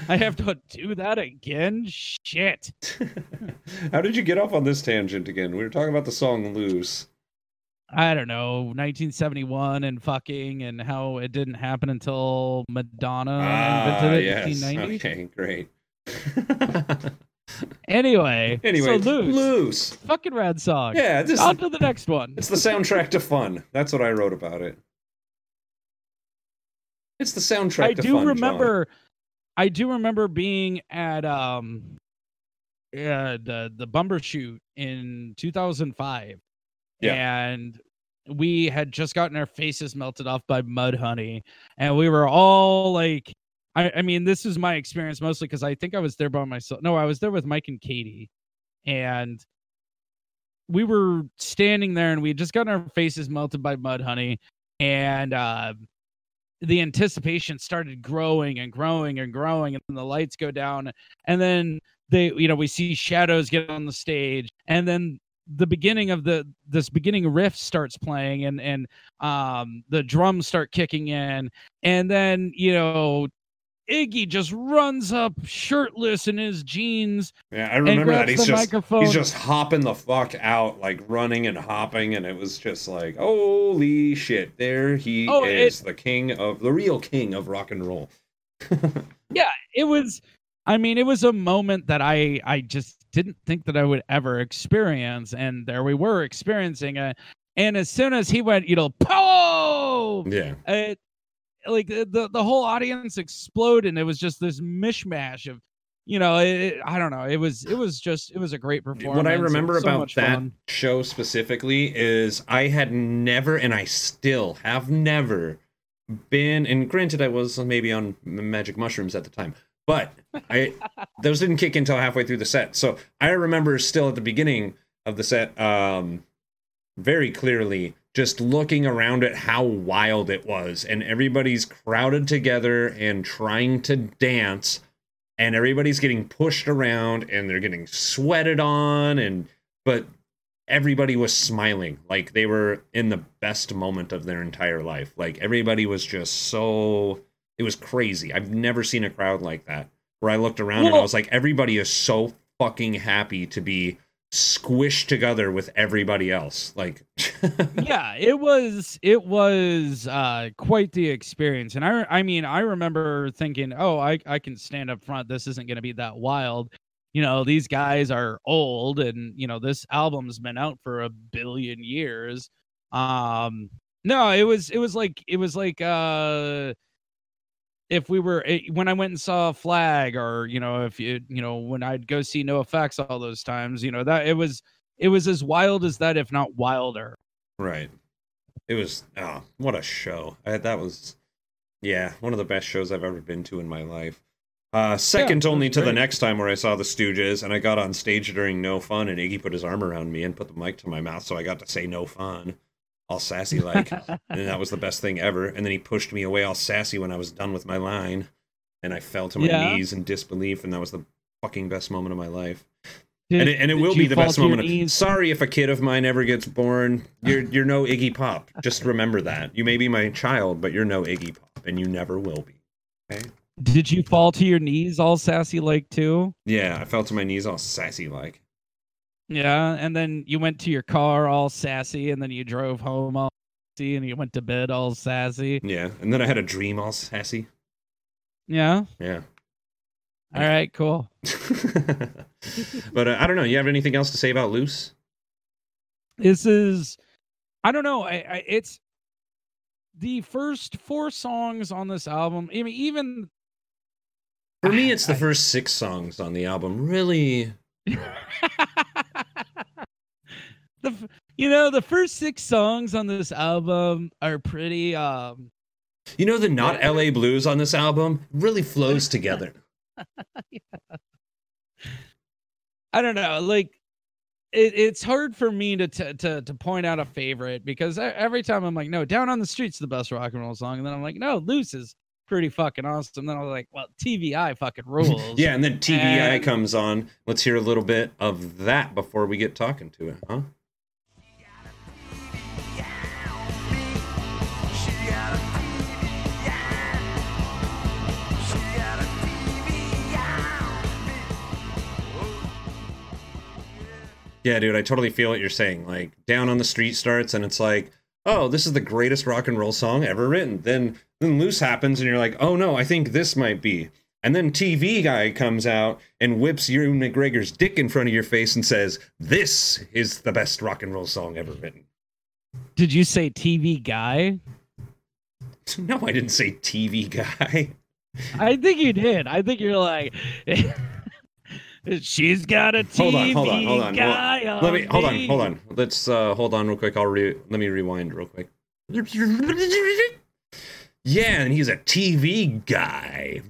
S2: I have to do that again. Shit.
S1: How did you get off on this tangent again? We were talking about the song "Loose."
S2: I don't know, 1971 and fucking, and how it didn't happen until Madonna
S1: ah, invented it yes. 1990. Okay, great.
S2: Anyway,
S1: anyway,
S2: so loose,
S1: loose,
S2: fucking rad song.
S1: Yeah,
S2: just on to the next one.
S1: It's the soundtrack to fun. That's what I wrote about it. It's the soundtrack. I
S2: do
S1: fun,
S2: remember.
S1: John.
S2: I do remember being at um, uh, the the Bumbershoot in 2005 yeah. and we had just gotten our faces melted off by Mudhoney, and we were all like, I, I mean, this is my experience mostly because I think I was there by myself. No, I was there with Mike and Katie, and we were standing there, and we had just gotten our faces melted by Mudhoney, and uh, the anticipation started growing and growing and growing, and then the lights go down, and then they, you know, we see shadows get on the stage, and then the beginning of the this beginning riff starts playing and and um the drums start kicking in and then you know Iggy just runs up shirtless in his jeans.
S1: Yeah, I remember that. He's just microphone. he's just hopping the fuck out, like running and hopping, and it was just like, holy shit! There he oh, is, it, the king of the real king of rock and roll.
S2: yeah, it was. I mean, it was a moment that I I just didn't think that I would ever experience. And there we were experiencing it. And as soon as he went, you know, po,
S1: yeah,
S2: it, like the the whole audience exploded, and it was just this mishmash of, you know, it, I don't know. It was it was just it was a great performance.
S1: What I remember so about that fun. show specifically is I had never, and I still have never been. And granted, I was maybe on magic mushrooms at the time, but I those didn't kick until halfway through the set. So I remember still at the beginning of the set, um, very clearly just looking around at how wild it was, and everybody's crowded together and trying to dance, and everybody's getting pushed around and they're getting sweated on, and but everybody was smiling like they were in the best moment of their entire life. Like everybody was just so it was crazy. I've never seen a crowd like that. Where I looked around well, and I was like, everybody is so fucking happy to be squished together with everybody else. Like,
S2: yeah, it was it was uh, quite the experience. And I I mean, I remember thinking, oh, I I can stand up front. This isn't going to be that wild. You know, these guys are old, and you know, this album's been out for a billion years. Um, no, it was it was like it was like uh if we were eh, when I went and saw a Flag, or you know, if you you know when I'd go see NOFX all those times, you know that it was it was as wild as that, if not wilder.
S1: Right. It was oh, what a show! I, that was yeah, one of the best shows I've ever been to in my life. Uh, second yeah, only to great. the next time where I saw the Stooges, and I got on stage during No Fun, and Iggy put his arm around me and put the mic to my mouth, so I got to say No Fun all sassy like, and that was the best thing ever. And then he pushed me away all sassy when I was done with my line, and I fell to my yeah. knees in disbelief, and that was the fucking best moment of my life. Did, and it, and it will be the best moment. Of, sorry if a kid of mine ever gets born. You're you're no Iggy Pop. Just remember that. You may be my child, but you're no Iggy Pop, and you never will be. Okay.
S2: Did you fall to your knees all sassy like too?
S1: Yeah, I fell to my knees all sassy like.
S2: Yeah, and then you went to your car all sassy, and then you drove home all sassy, and you went to bed all sassy.
S1: Yeah, and then I had a dream all sassy.
S2: Yeah.
S1: Yeah.
S2: All right, cool.
S1: but uh, I don't know. You have anything else to say about Loose?
S2: This is, I don't know. I, I it's the first four songs on this album. I mean, even
S1: For me, it's the I, first six songs on the album. Really.
S2: the you know the first six songs on this album are pretty. um
S1: You know the not L.A. blues on this album really flows together. yeah.
S2: I don't know, like it, it's hard for me to, t- to to point out a favorite because every time I'm like, no, down on the streets the best rock and roll song, and then I'm like, no, loose is pretty fucking awesome. Then I was like, well, TV Eye fucking rules.
S1: yeah, and then TV Eye and... comes on. Let's hear a little bit of that before we get talking to it, huh? Yeah, dude, I totally feel what you're saying. Like, Down on the Street starts, and it's like, oh, this is the greatest rock and roll song ever written. Then, then Loose happens, and you're like, oh no, I think this might be. And then TV guy comes out and whips Ewan McGregor's dick in front of your face and says, "This is the best rock and roll song ever written."
S2: Did you say TV guy?
S1: No, I didn't say TV guy.
S2: I think you did. I think you're like She's got a TV hold on, hold on, hold on. guy well,
S1: let me, hold on, hold on. Let's uh, hold on real quick. I'll re- let me rewind real quick. Yeah, and he's a TV guy.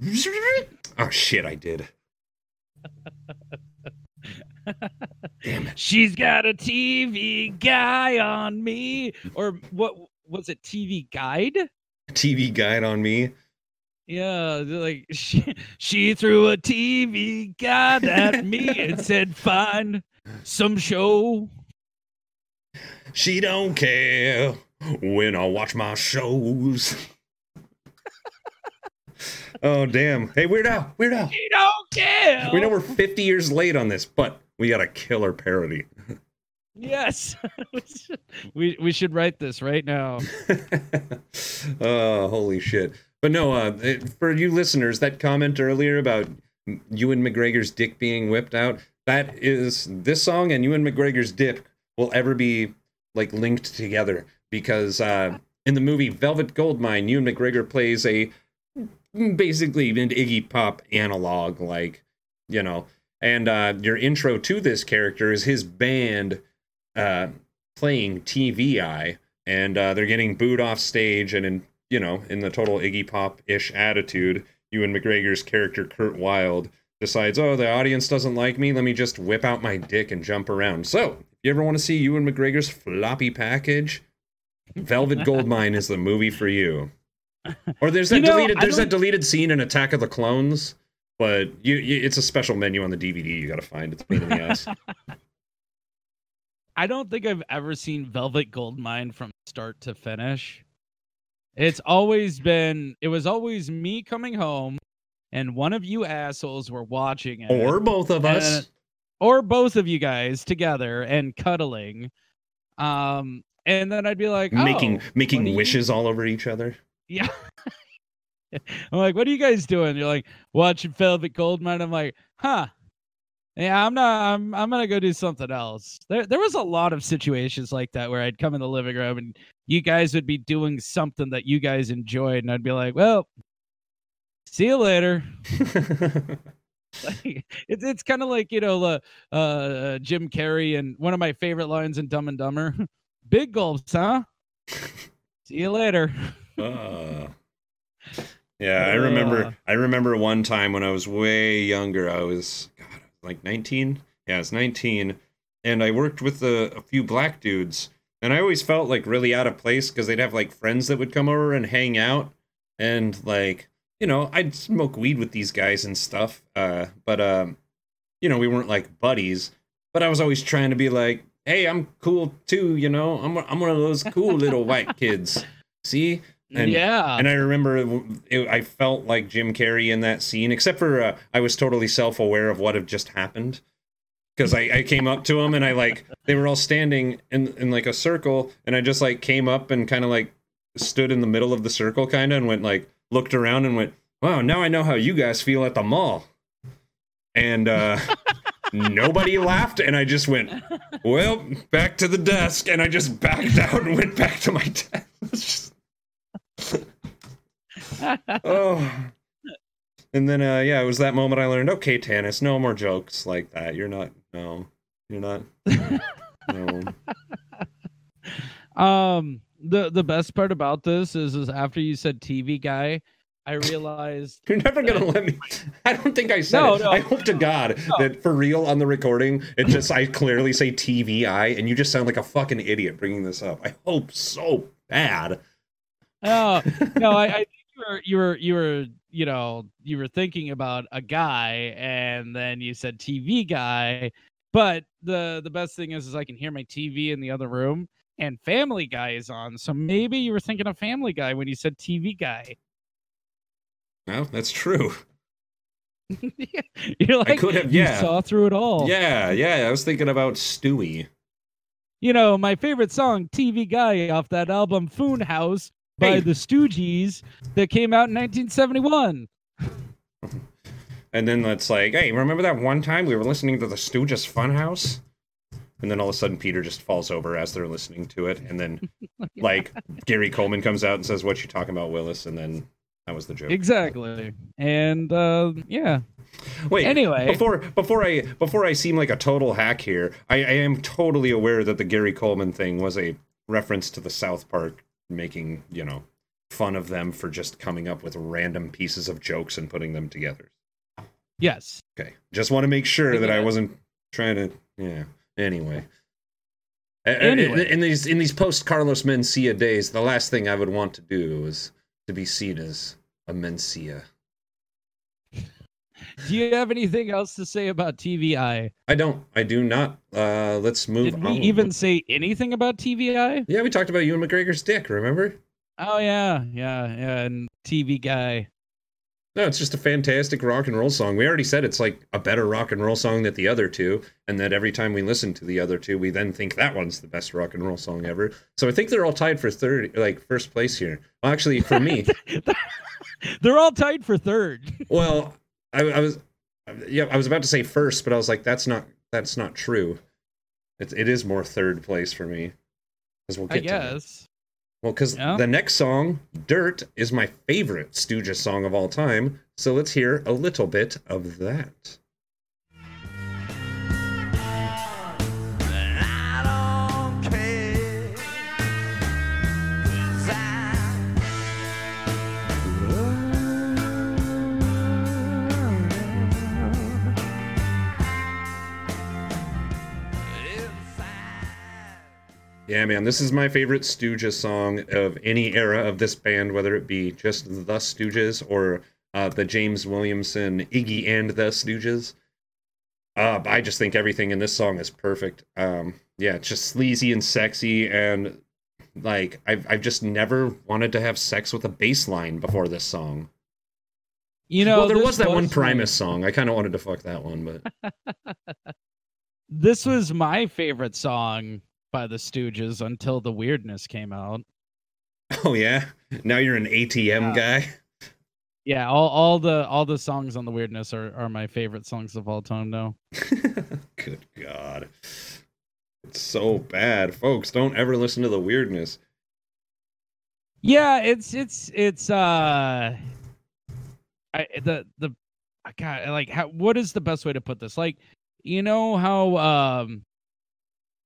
S1: Oh shit, I did.
S2: Damn it. She's got a TV guy on me. Or what was it? TV guide?
S1: TV guide on me.
S2: Yeah, like she she threw a TV guide at me and said, "Find some show."
S1: She don't care when I watch my shows. oh damn! Hey, Weird Al, Weird Al.
S2: She don't care.
S1: We know we're 50 years late on this, but we got a killer parody.
S2: Yes, we we should write this right now.
S1: oh, holy shit! But no, uh, it, for you listeners, that comment earlier about Ewan McGregor's dick being whipped out, that is this song and Ewan McGregor's dick will ever be like linked together because uh, in the movie Velvet Goldmine, Ewan McGregor plays a basically an Iggy Pop analog, like you know, and uh, your intro to this character is his band uh, playing TV Eye, and uh, they're getting booed off stage, and in you know, in the total Iggy Pop ish attitude, Ewan McGregor's character Kurt Wilde decides, oh, the audience doesn't like me. Let me just whip out my dick and jump around. So, if you ever want to see Ewan McGregor's floppy package, Velvet Goldmine is the movie for you. Or there's that you know, deleted there's that deleted scene in Attack of the Clones, but you, you it's a special menu on the DVD you got to find. It's pain in the ass.
S2: I don't think I've ever seen Velvet Goldmine from start to finish. It's always been, it was always me coming home and one of you assholes were watching it.
S1: Or both of and, us.
S2: Or both of you guys together and cuddling. Um, and then I'd be like,
S1: oh, making making wishes you... all over each other.
S2: Yeah. I'm like, what are you guys doing? You're like, watching Velvet Goldmine. I'm like, huh. Yeah, I'm not. I'm. I'm gonna go do something else. There, there was a lot of situations like that where I'd come in the living room and you guys would be doing something that you guys enjoyed, and I'd be like, "Well, see you later." like, it's it's kind of like you know, uh, uh, Jim Carrey and one of my favorite lines in Dumb and Dumber: "Big gulps, huh? see you later."
S1: uh. Yeah, I remember. Uh. I remember one time when I was way younger. I was God, like 19. Yeah, I was 19, and I worked with a, a few black dudes and I always felt like really out of place because they'd have like friends that would come over and hang out, and like you know I'd smoke weed with these guys and stuff. Uh, but um, you know we weren't like buddies. But I was always trying to be like, hey, I'm cool too. You know, I'm I'm one of those cool little white kids. See, and,
S2: yeah.
S1: And I remember it, I felt like Jim Carrey in that scene, except for uh, I was totally self aware of what had just happened because I, I came up to them and I like they were all standing in in like a circle and I just like came up and kind of like stood in the middle of the circle kind of and went like looked around and went wow now I know how you guys feel at the mall. And uh nobody laughed and I just went well back to the desk and I just backed out and went back to my desk. Oh. And then uh yeah, it was that moment I learned, okay, Tanis, no more jokes like that. You're not no. You're not no.
S2: Um the the best part about this is is after you said TV guy, I realized
S1: you're never gonna let me. I don't think I said no, it. No, I hope to God no. that for real on the recording, it just I clearly say TV Eye, and you just sound like a fucking idiot bringing this up. I hope so bad.
S2: Oh no, I, I think you were you were you were you know you were thinking about a guy, and then you said TV guy. But the the best thing is, is I can hear my TV in the other room, and Family Guy is on. So maybe you were thinking of Family Guy when you said TV guy.
S1: No, that's true.
S2: You're like, I could have, yeah. saw through it all.
S1: Yeah, yeah. I was thinking about Stewie.
S2: You know, my favorite song, TV Guy, off that album Foon House by hey. the Stooges that came out in 1971.
S1: And then it's like, hey, remember that one time we were listening to the Stooges Funhouse? and then all of a sudden Peter just falls over as they're listening to it, and then like Gary Coleman comes out and says, "What you talking about, Willis?" And then that was the joke.
S2: Exactly, and uh, yeah.
S1: Wait.
S2: Anyway,
S1: before before I before I seem like a total hack here, I, I am totally aware that the Gary Coleman thing was a reference to the South Park making you know fun of them for just coming up with random pieces of jokes and putting them together.
S2: Yes.
S1: Okay. Just want to make sure that I wasn't trying to. Yeah. Anyway. Anyway. In these in these post Carlos Mencia days, the last thing I would want to do is to be seen as a Mencia.
S2: Do you have anything else to say about TV Eye?
S1: I don't. I do not. Uh, let's move.
S2: Did we on. even say anything about TV Eye?
S1: Yeah, we talked about Ewan McGregor's dick. Remember?
S2: Oh yeah, yeah, yeah. And TV guy.
S1: No, it's just a fantastic rock and roll song. We already said it's like a better rock and roll song than the other two, and that every time we listen to the other two, we then think that one's the best rock and roll song ever. So I think they're all tied for third, like first place here. Well, actually, for me,
S2: they're all tied for third.
S1: well, I, I, was, yeah, I was about to say first, but I was like, that's not that's not true. It's it is more third place for me.
S2: As we'll get I guess.
S1: Well, because yeah. the next song, Dirt, is my favorite Stooges song of all time. So let's hear a little bit of that. Yeah, man, this is my favorite Stooges song of any era of this band, whether it be just the Stooges or uh, the James Williamson Iggy and the Stooges. Uh, I just think everything in this song is perfect. Um, yeah, it's just sleazy and sexy, and like I've I've just never wanted to have sex with a bass line before this song.
S2: You know,
S1: well, there was that was one Primus song. I kind of wanted to fuck that one, but
S2: this was my favorite song by the Stooges until the weirdness came out.
S1: Oh yeah, now you're an ATM guy.
S2: Yeah, all, all the all the songs on the weirdness are, are my favorite songs of all time now.
S1: Good God. It's so bad. Folks, don't ever listen to the weirdness.
S2: Yeah, it's it's it's uh I the the God like how what is the best way to put this? Like, you know how um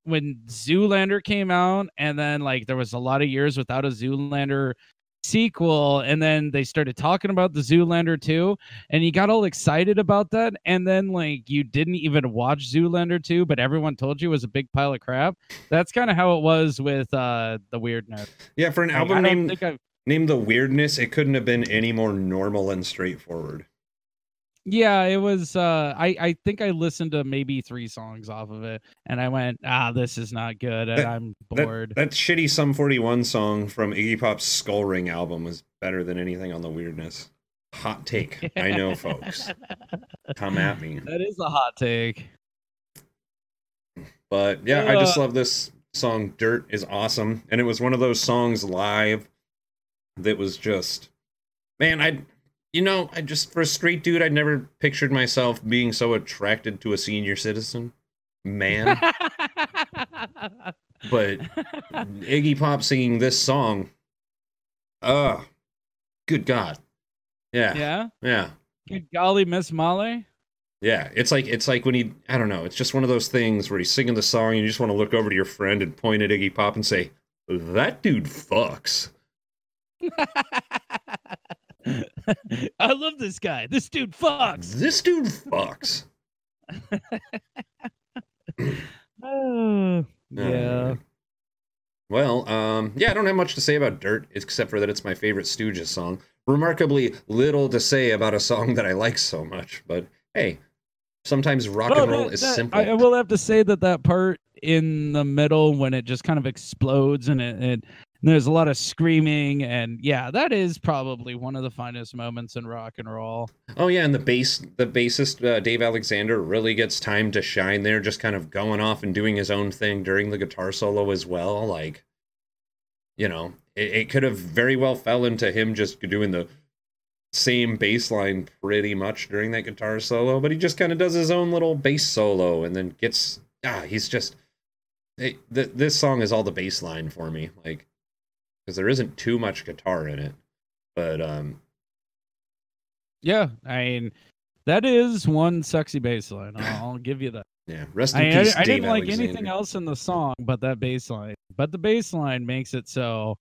S2: when Zoolander came out, and then like there was a lot of years without a Zoolander sequel, and then they started talking about the Zoolander 2, and you got all excited about that, and then like you didn't even watch Zoolander 2, but everyone told you it was a big pile of crap. That's kind of how it was with uh the weirdness.
S1: Yeah, for an like, album named, named The Weirdness, it couldn't have been any more normal and straightforward.
S2: Yeah, it was uh I I think I listened to maybe 3 songs off of it and I went, "Ah, this is not good and that, I'm bored."
S1: That, that shitty Sum 41 song from Iggy Pop's Skull Ring album was better than anything on the weirdness. Hot take. I know, folks. Come at me.
S2: That is a hot take.
S1: But yeah, uh, I just love this song Dirt is awesome and it was one of those songs live that was just man, I you know, I just for a straight dude, I'd never pictured myself being so attracted to a senior citizen man. but Iggy Pop singing this song, uh good God. Yeah.
S2: Yeah.
S1: Yeah.
S2: Good golly, Miss Molly.
S1: Yeah, it's like it's like when he I don't know, it's just one of those things where he's singing the song and you just want to look over to your friend and point at Iggy Pop and say, "That dude fucks."
S2: I love this guy. This dude fucks.
S1: This dude fucks.
S2: oh, yeah.
S1: Well, um, yeah, I don't have much to say about Dirt, except for that it's my favorite Stooges song. Remarkably little to say about a song that I like so much, but hey, sometimes rock and roll that, is
S2: that,
S1: simple.
S2: I, will have to say that that part in the middle when it just kind of explodes and it, it there's a lot of screaming and yeah that is probably one of the finest moments in rock and roll.
S1: Oh yeah and the bass the bassist uh, dave alexander really gets time to shine there just kind of going off and doing his own thing during the guitar solo as well like you know it, it could have very well fell into him just doing the same bass line pretty much during that guitar solo, but he just kind of does his own little bass solo and then gets ah, he's just it, th- this song is all the bass line for me, like because there isn't too much guitar in it, but um,
S2: yeah, I mean that is one sexy bass line. I'll, I'll give you that.
S1: Yeah, rest in
S2: I,
S1: peace.
S2: I, I didn't
S1: like
S2: anything else in the song but that bass line, but the bass line makes it so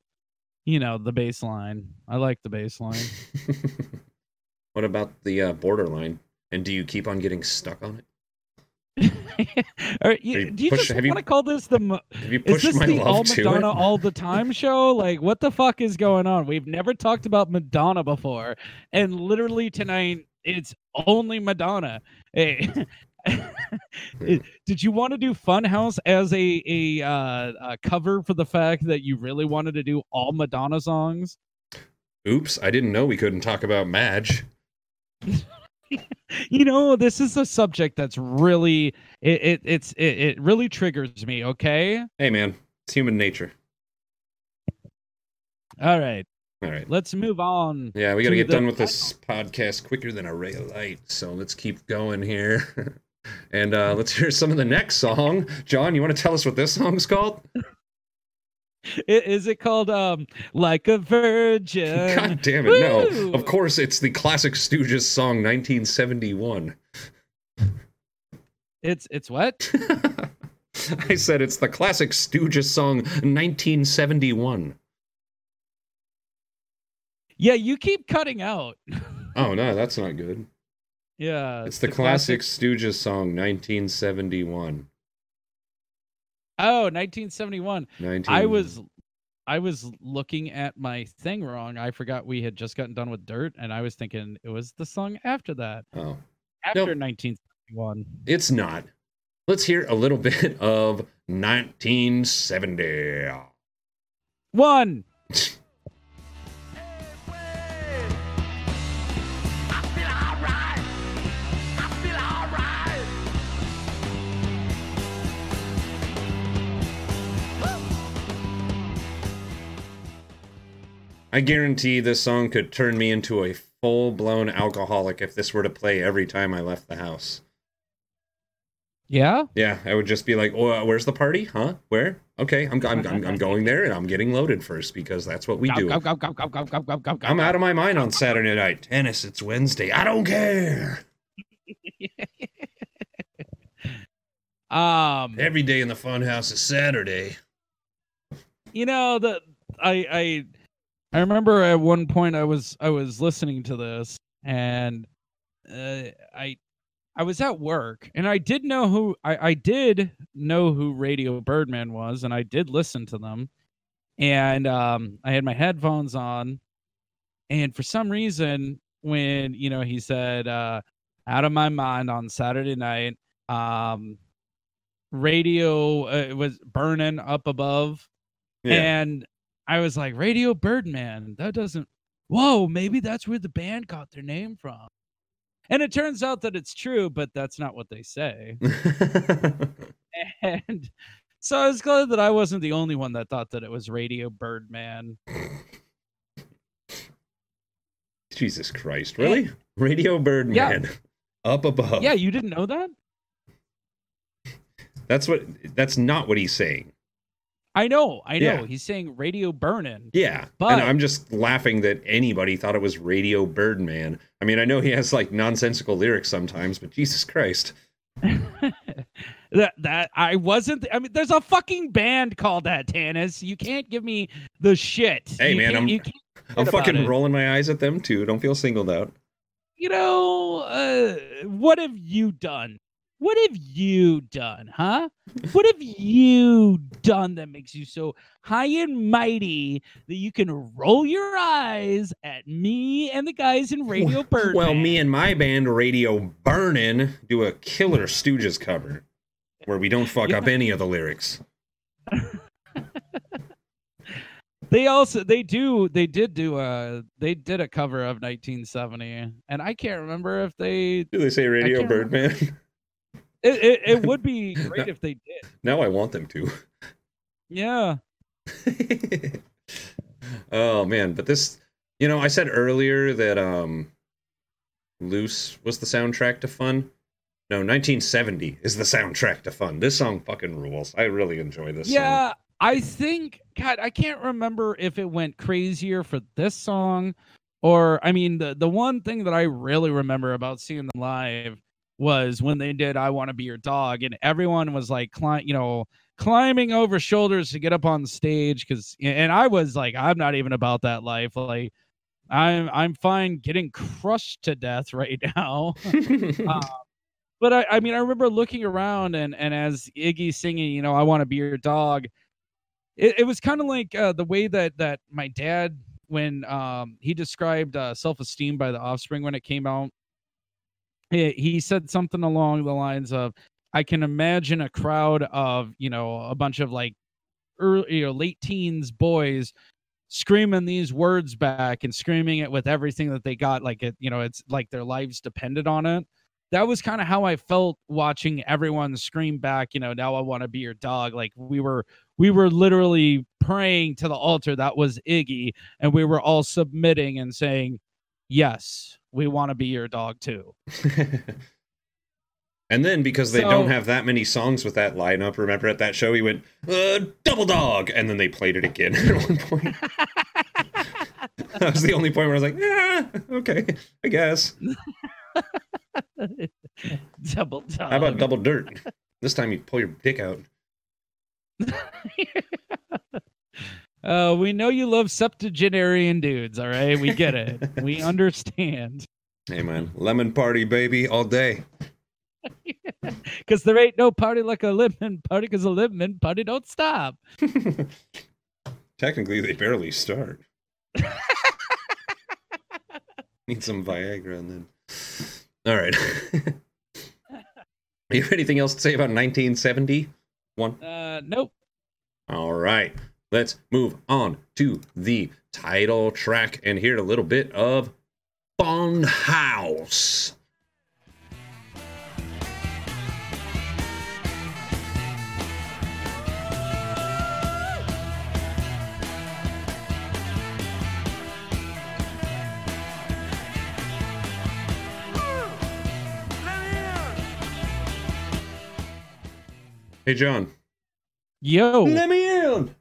S2: you know the baseline. I like the baseline.
S1: what about the uh, borderline? And do you keep on getting stuck on it?
S2: you, you do you just want to call this the?
S1: Have you pushed is this
S2: the
S1: All
S2: Madonna all the time show? Like, what the fuck is going on? We've never talked about Madonna before, and literally tonight it's only Madonna. Hey, Did you want to do Funhouse as a a, uh, a cover for the fact that you really wanted to do all Madonna songs?
S1: Oops, I didn't know we couldn't talk about Madge.
S2: you know, this is a subject that's really it, it it's it, it really triggers me, okay?
S1: Hey man, it's human nature.
S2: All right.
S1: All right.
S2: Let's move on.
S1: Yeah, we got to get done with this podcast quicker than a ray of light. So let's keep going here. And uh, let's hear some of the next song. John, you want to tell us what this song's called?
S2: Is it called um like a virgin?
S1: God damn it! Woo! No, of course it's the classic Stooges song, 1971.
S2: It's it's what?
S1: I said it's the classic Stooges song, 1971.
S2: Yeah, you keep cutting out.
S1: oh no, that's not good.
S2: Yeah.
S1: It's the, the classic, classic Stooges song, 1971.
S2: Oh, 1971. 19... I was I was looking at my thing wrong. I forgot we had just gotten done with Dirt, and I was thinking it was the song after that.
S1: Oh.
S2: After nope. 1971.
S1: It's not. Let's hear a little bit of 1970.
S2: One.
S1: I guarantee this song could turn me into a full blown alcoholic if this were to play every time I left the house.
S2: Yeah.
S1: Yeah, I would just be like, "Oh, where's the party? Huh? Where? Okay, I'm I'm I'm, I'm going there, and I'm getting loaded first because that's what we do. Go, go, go, I'm out of my mind on Saturday night. Tanis. It's Wednesday. I don't care.
S2: um,
S1: every day in the funhouse is Saturday.
S2: You know the I I I remember at one point I was I was listening to this and uh, I I was at work and I did know who I, I did know who Radio Birdman was and I did listen to them and um, I had my headphones on and for some reason when you know he said uh, out of my mind on Saturday night um, radio uh, was burning up above yeah. and I was like, Radio Birdman. That doesn't. Whoa, maybe that's where the band got their name from. And it turns out that it's true, but that's not what they say. and so I was glad that I wasn't the only one that thought that it was Radio Birdman.
S1: Jesus Christ, really? And, Radio Birdman. Yeah. Up above.
S2: Yeah, you didn't know that?
S1: That's what that's not what he's saying.
S2: I know, I know. Yeah. He's saying Radio Burnin'.
S1: Yeah, but and I'm just laughing that anybody thought it was Radio Birdman. I mean, I know he has like nonsensical lyrics sometimes, but Jesus Christ.
S2: that that I wasn't. I mean, there's a fucking band called that, Tanis. You can't give me the shit.
S1: Hey
S2: you
S1: man, I'm I'm fucking rolling my eyes at them too. Don't feel singled out.
S2: You know, uh, what have you done? What have you done, huh? What have you done that makes you so high and mighty that you can roll your eyes at me and the guys in Radio Bird?
S1: Well, me and my band Radio Burnin' do a killer Stooges cover where we don't fuck yeah. up any of the lyrics.
S2: they also they do they did do a they did a cover of 1970 and i can't remember if they
S1: do they say radio birdman
S2: it, it, it would be great if they did.
S1: Now I want them to.
S2: Yeah.
S1: oh man, but this, you know, I said earlier that um, "Loose" was the soundtrack to Fun. No, 1970 is the soundtrack to Fun. This song fucking rules. I really enjoy this.
S2: Yeah,
S1: song.
S2: I think. God, I can't remember if it went crazier for this song, or I mean, the the one thing that I really remember about seeing them live was when they did I Want to Be Your Dog, and everyone was like, climb, you know, climbing over shoulders to get up on stage because, and I was like, I'm not even about that life. Like, I'm I'm fine getting crushed to death right now. uh, but I, I mean, I remember looking around and and as Iggy singing, you know, I want to be your dog. It, it was kind of like uh, the way that that my dad when um, he described uh, self esteem by the Offspring when it came out he said something along the lines of i can imagine a crowd of you know a bunch of like early know, late teens boys screaming these words back and screaming it with everything that they got like it you know it's like their lives depended on it. That was kind of how i felt watching everyone scream back you know now i want to be your dog. Like we were we were literally praying to the altar that was iggy and we were all submitting and saying yes we want to be your dog too.
S1: and then because they so, don't have that many songs with that lineup, remember at that show he went uh, double dog, and then they played it again at one point. that was the only point where I was like, yeah, okay, I guess.
S2: double dog.
S1: How about double dirt? This time you pull your dick out.
S2: Uh, we know you love septuagenarian dudes, all right? We get it. we understand.
S1: Hey, man. Lemon party, baby, all day.
S2: Because there ain't no party like a lemon party because a lemon party don't stop.
S1: Technically, they barely start. Need some Viagra and then. All right. you have anything else to say about 1971?
S2: Uh, nope.
S1: All right let's move on to the title track and hear a little bit of Fun House. Hey, John.
S2: Yo.
S1: Let me in.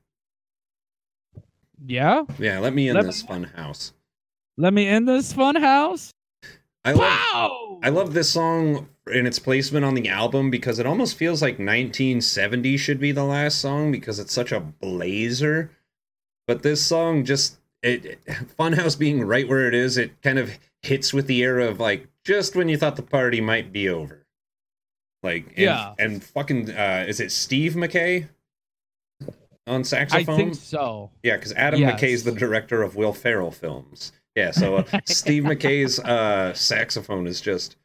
S2: Yeah.
S1: Yeah. Let me in let this me, fun house.
S2: Let me in this fun house.
S1: I love. Wow! I love this song in its placement on the album because it almost feels like 1970 should be the last song because it's such a blazer. But this song just it, it Funhouse being right where it is, it kind of hits with the era of like just when you thought the party might be over. Like and, yeah, and fucking uh, is it Steve Mackay? On saxophone?
S2: I think so.
S1: Yeah, because Adam yes. McKay is the director of Will Ferrell films. Yeah, so uh, Steve Mackay's uh, saxophone is just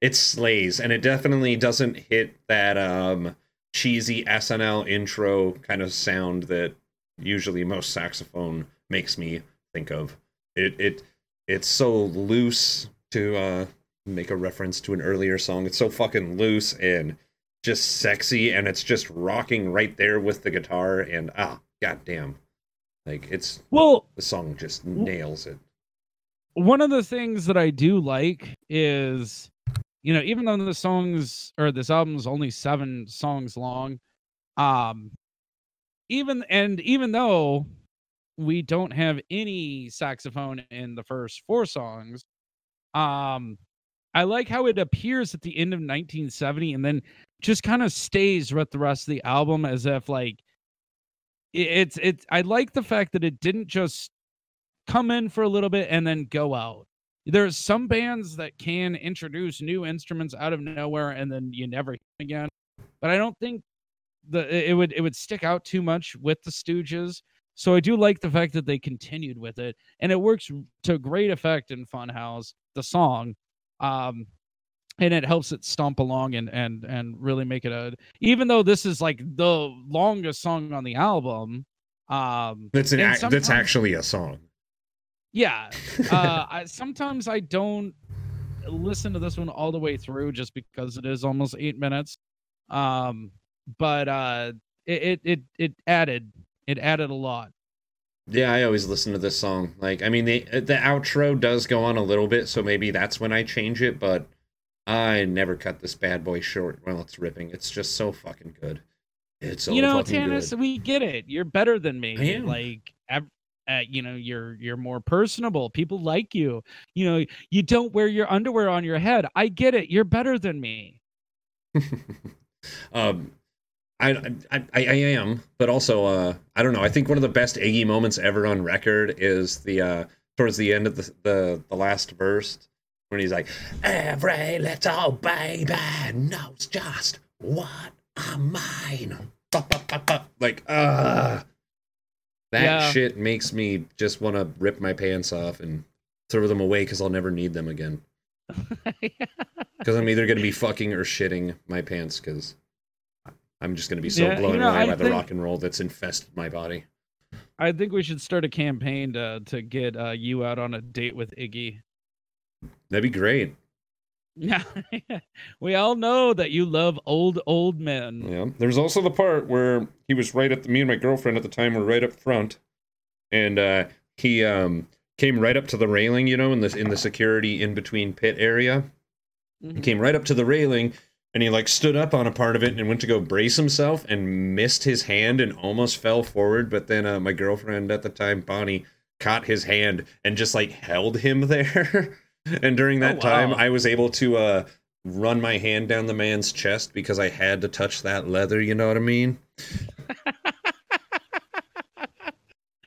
S1: it slays, and it definitely doesn't hit that um, cheesy SNL intro kind of sound that usually most saxophone makes me think of. It it it's so loose to uh, make a reference to an earlier song. It's so fucking loose and just sexy and it's just rocking right there with the guitar and ah goddamn. Like it's
S2: well
S1: the song just nails it.
S2: One of the things that i do like is you know even though the songs or this album is only seven songs long um even and even though we don't have any saxophone in the first four songs, um, I like how it appears at the end of 1970 and then just kind of stays with the rest of the album as if like it's it's I like the fact that it didn't just come in for a little bit and then go out. There's some bands that can introduce new instruments out of nowhere and then you never again. But I don't think the it would it would stick out too much with the Stooges. So I do like the fact that they continued with it, and it works to great effect in Funhouse, the song, um, and it helps it stomp along and and and really make it a. Even though this is like the longest song on the album, um,
S1: that's an ac- that's actually a song.
S2: Yeah, uh, I, sometimes I don't listen to this one all the way through just because it is almost eight minutes. Um, but uh, it, it it it added it added a lot.
S1: Yeah, I always listen to this song. Like, I mean, the the outro does go on a little bit, so maybe that's when I change it. But I never cut this bad boy short while it's ripping. It's just so fucking good. It's so
S2: you know,
S1: Tanis,
S2: good. we get it. You're better than me. Like, uh, you know, you're you're more personable. People like you. You know, you don't wear your underwear on your head. I get it. You're better than me.
S1: um, I, I I am, but also uh, I don't know. I think one of the best Iggy moments ever on record is the uh, towards the end of the, the the last verse when he's like, "Every little baby knows just what I'm mine." Like, ah, uh, that yeah. shit makes me just want to rip my pants off and throw them away because I'll never need them again. Because I'm either gonna be fucking or shitting my pants because I'm just going to be so yeah, blown you know, away I by think, the rock and roll that's infested my body.
S2: I think we should start a campaign to to get uh, you out on a date with Iggy.
S1: That'd be great.
S2: Yeah, we all know that you love old old men.
S1: Yeah, there's also the part where he was right at the, me and my girlfriend at the time were right up front, and uh, he um, came right up to the railing, you know, in the in the security in between pit area. Mm-hmm. He came right up to the railing and he like stood up on a part of it and went to go brace himself and missed his hand and almost fell forward but then uh, my girlfriend at the time bonnie caught his hand and just like held him there and during that oh, wow. time i was able to uh, run my hand down the man's chest because i had to touch that leather you know what i mean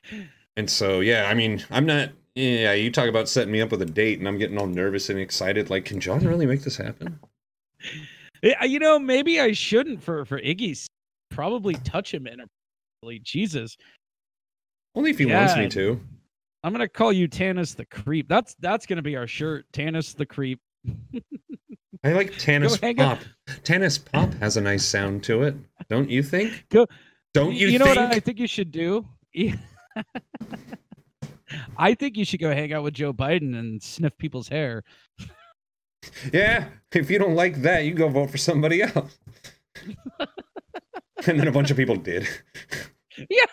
S1: and so yeah i mean i'm not yeah you talk about setting me up with a date and i'm getting all nervous and excited like can john really make this happen
S2: you know, maybe I shouldn't for for Iggy's probably touch him inappropriately. Jesus.
S1: Only if he yeah, wants me to.
S2: I'm gonna call you Tanis the Creep. That's that's gonna be our shirt. Tanis the Creep.
S1: I like Tanis Pop. Tanis Pop has a nice sound to it, don't you think?
S2: Go.
S1: Don't you? You
S2: know
S1: think?
S2: what I think you should do? I think you should go hang out with Joe Biden and sniff people's hair.
S1: Yeah, if you don't like that, you go vote for somebody else. and then a bunch of people did.
S2: Yeah.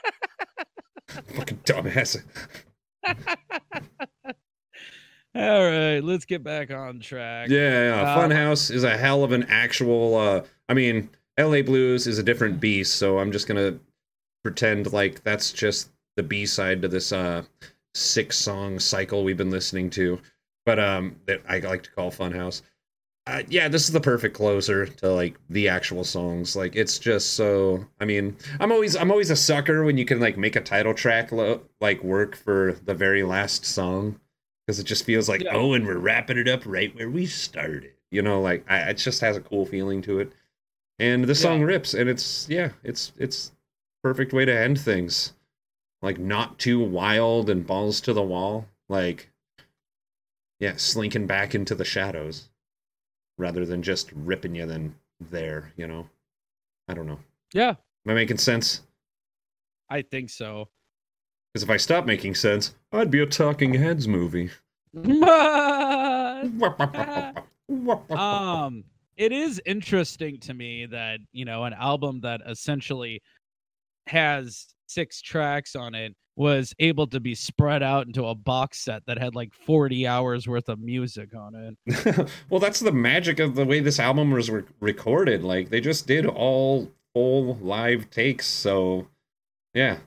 S1: Fucking dumbass.
S2: All right, let's get back on track.
S1: Yeah, yeah. Um, Funhouse is a hell of an actual. Uh, I mean, L.A. Blues is a different beast, so I'm just gonna pretend like that's just the B side to this uh, six song cycle we've been listening to but um, that I like to call Funhouse. Uh, yeah, this is the perfect closer to like the actual songs. Like it's just so. I mean, I'm always I'm always a sucker when you can like make a title track lo- like work for the very last song because it just feels like yeah. oh, and we're wrapping it up right where we started. You know, like I, it just has a cool feeling to it, and the song rips, and it's yeah, it's it's perfect way to end things. Like not too wild and balls to the wall. Like yeah, slinking back into the shadows rather than just ripping you then there, you know. I don't know.
S2: Yeah.
S1: Am I making sense?
S2: I think so.
S1: Because if I stop making sense, I'd be a Talking Heads movie.
S2: um, it is interesting to me that you know an album that essentially has six tracks on it was able to be spread out into a box set that had like 40 hours worth of music on
S1: it. well, that's the magic of the way this album was re- recorded. Like they just did all full live takes, so Yeah.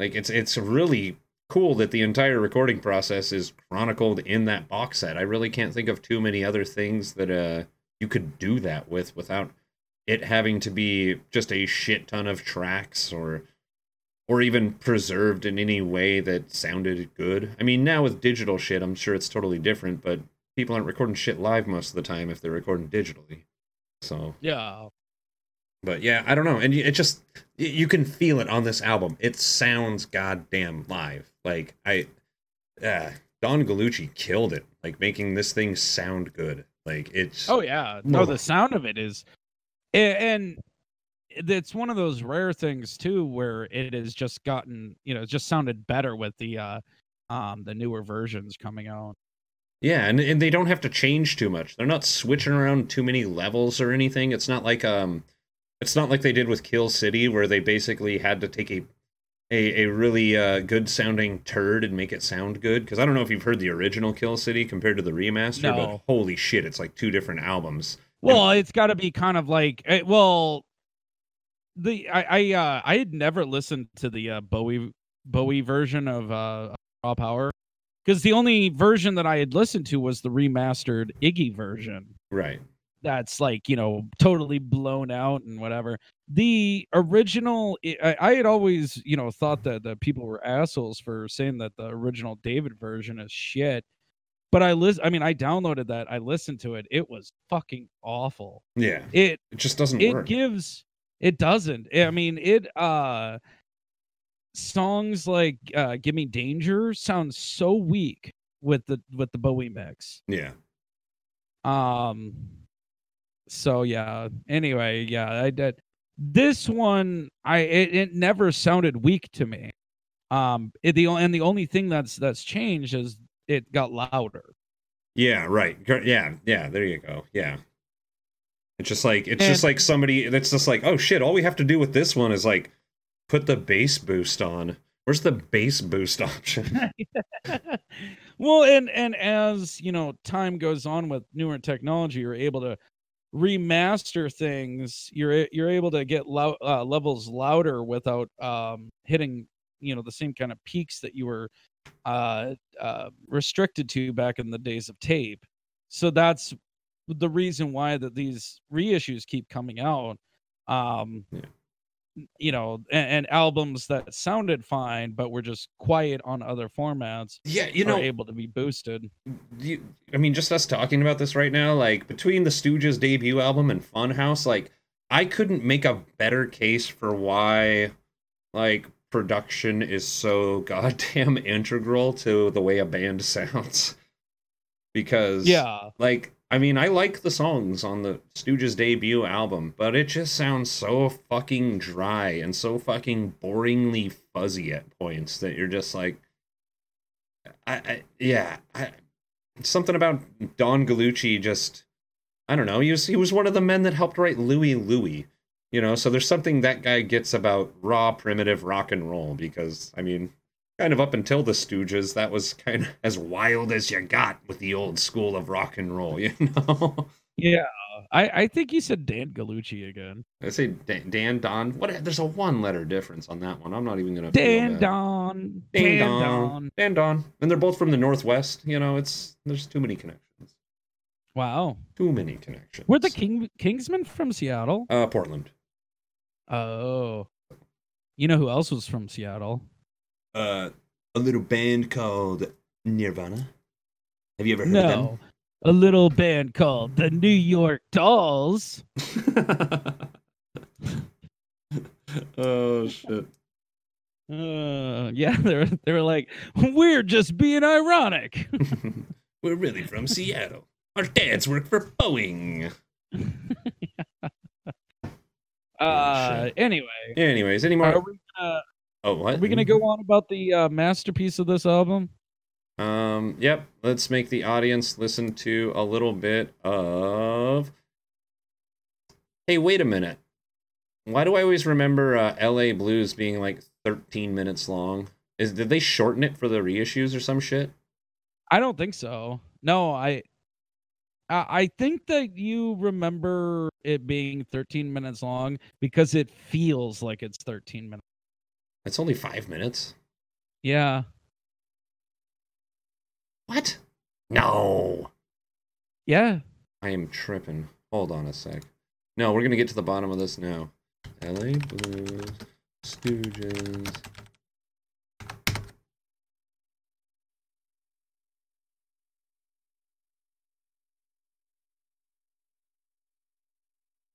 S1: Like it's it's really cool that the entire recording process is chronicled in that box set. I really can't think of too many other things that uh you could do that with without it having to be just a shit ton of tracks or or even preserved in any way that sounded good. I mean, now with digital shit, I'm sure it's totally different, but people aren't recording shit live most of the time if they're recording digitally. So
S2: yeah,
S1: but yeah, I don't know, and it just you can feel it on this album. It sounds goddamn live. Like I, uh, Don Gallucci killed it, like making this thing sound good. Like it's
S2: oh yeah, no, the sound of it is, and it's one of those rare things too where it has just gotten you know just sounded better with the uh um the newer versions coming out.
S1: Yeah and, and they don't have to change too much. They're not switching around too many levels or anything. It's not like um it's not like they did with kill city where they basically had to take a a, a really uh, good sounding turd and make it sound good. Because i don't know if you've heard the original kill city compared to the remaster no. but holy shit it's like two different albums.
S2: Well it's got to be kind of like eh, well the I I uh I had never listened to the uh, Bowie Bowie version of uh Raw Power because the only version that I had listened to was the remastered Iggy version.
S1: Right.
S2: That's like you know totally blown out and whatever. The original, I, I had always you know thought that the people were assholes for saying that the original David version is shit. But I list, I mean, I downloaded that. I listened to it. It was fucking awful.
S1: Yeah.
S2: It
S1: it just doesn't.
S2: It
S1: work.
S2: gives it doesn't. I mean, it uh songs like uh Give Me Danger sounds so weak with the with the Bowie mix.
S1: Yeah.
S2: Um so yeah. Anyway, yeah, I did this one I it, it never sounded weak to me. Um it, the and the only thing that's that's changed is it got louder.
S1: Yeah, right. Yeah, yeah, there you go. Yeah. It's just like it's and, just like somebody that's just like, oh shit, all we have to do with this one is like put the bass boost on. Where's the bass boost option?
S2: well, and and as you know, time goes on with newer technology, you're able to remaster things. You're you're able to get lo- uh, levels louder without um, hitting you know the same kind of peaks that you were uh, uh, restricted to back in the days of tape. So that's the reason why that these reissues keep coming out um yeah. you know and, and, albums that sounded fine but were just quiet on other formats
S1: yeah you know
S2: able to be boosted.
S1: you, i mean just us talking about this right now like between the stooges debut album and funhouse like i couldn't make a better case for why like production is so goddamn integral to the way a band sounds. Because
S2: yeah.
S1: like I mean, I like the songs on the Stooges debut album, but it just sounds so fucking dry and so fucking boringly fuzzy at points that you're just like, I, I yeah, I, something about Don Gallucci just, I don't know. He was he was one of the men that helped write Louie Louie, you know. So there's something that guy gets about raw primitive rock and roll because I mean, kind of up until the Stooges, that was kind of as wild as you got with the old school of rock and roll, you know?
S2: Yeah, I, I think you said Dan Gallucci again.
S1: I say Dan, Dan Don. What? There's a one letter difference on that one. I'm not even gonna.
S2: Dan Don.
S1: Dan, Dan Don. Don. Dan Don. And they're both from the Northwest. You know, it's there's too many connections.
S2: Wow.
S1: Too many connections.
S2: Were the King Kingsmen from Seattle?
S1: Uh, Portland.
S2: Oh. You know who else was from Seattle?
S1: Uh, a little band called Nirvana. Have you ever heard
S2: no,
S1: of them?
S2: A little band called the New York Dolls.
S1: oh shit.
S2: Uh, yeah, they're they're like, we're just being ironic.
S1: we're really from Seattle. Our dads work for Boeing.
S2: uh, oh, anyway.
S1: Anyways, any more?
S2: Are we gonna
S1: Oh, what?
S2: Are we gonna go on about the uh, masterpiece of this album?
S1: Um. Yep. Let's make the audience listen to a little bit of. Hey, wait a minute. Why do I always remember uh, L.A. Blues being like 13 minutes long? Is did they shorten it for the reissues or some shit?
S2: I don't think so. No, I I think that you remember it being 13 minutes long because it feels like it's 13 minutes.
S1: It's only five minutes.
S2: Yeah.
S1: What? No.
S2: Yeah.
S1: I am tripping. Hold on a sec. No, we're gonna get to the bottom of this now. LA Blues, Stooges.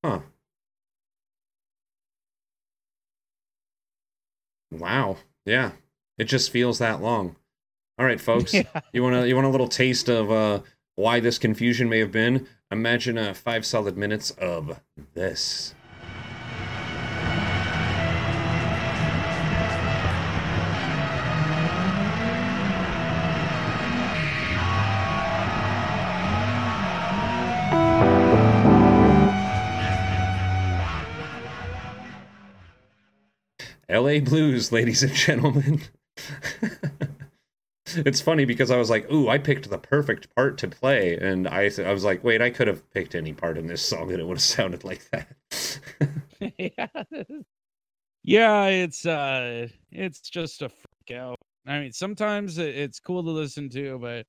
S1: Huh. Wow. Yeah. It just feels that long. All right, folks. Yeah. You want to you want a little taste of uh why this confusion may have been? Imagine uh, 5 solid minutes of this. LA Blues, ladies and gentlemen. it's funny because I was like, "Ooh, I picked the perfect part to play," and I I was like, "Wait, I could have picked any part in this song and it would have sounded like that."
S2: yeah. yeah, it's uh, it's just a freak out. I mean, sometimes it's cool to listen to, but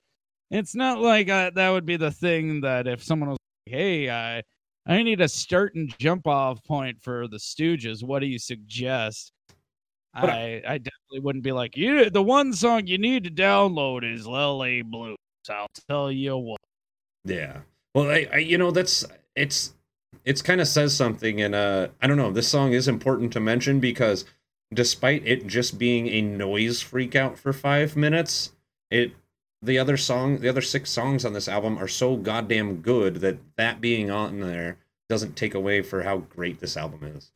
S2: it's not like uh, that would be the thing that if someone was like, "Hey, I I need a start and jump off point for the Stooges. What do you suggest?" I I definitely wouldn't be like you. The one song you need to download is LA Blues. I'll tell you what.
S1: Yeah. Well, I, I you know that's it's it's kind of says something, and uh, I don't know. This song is important to mention because despite it just being a noise freak out for five minutes, it the other song, the other six songs on this album are so goddamn good that that being on there doesn't take away for how great this album is.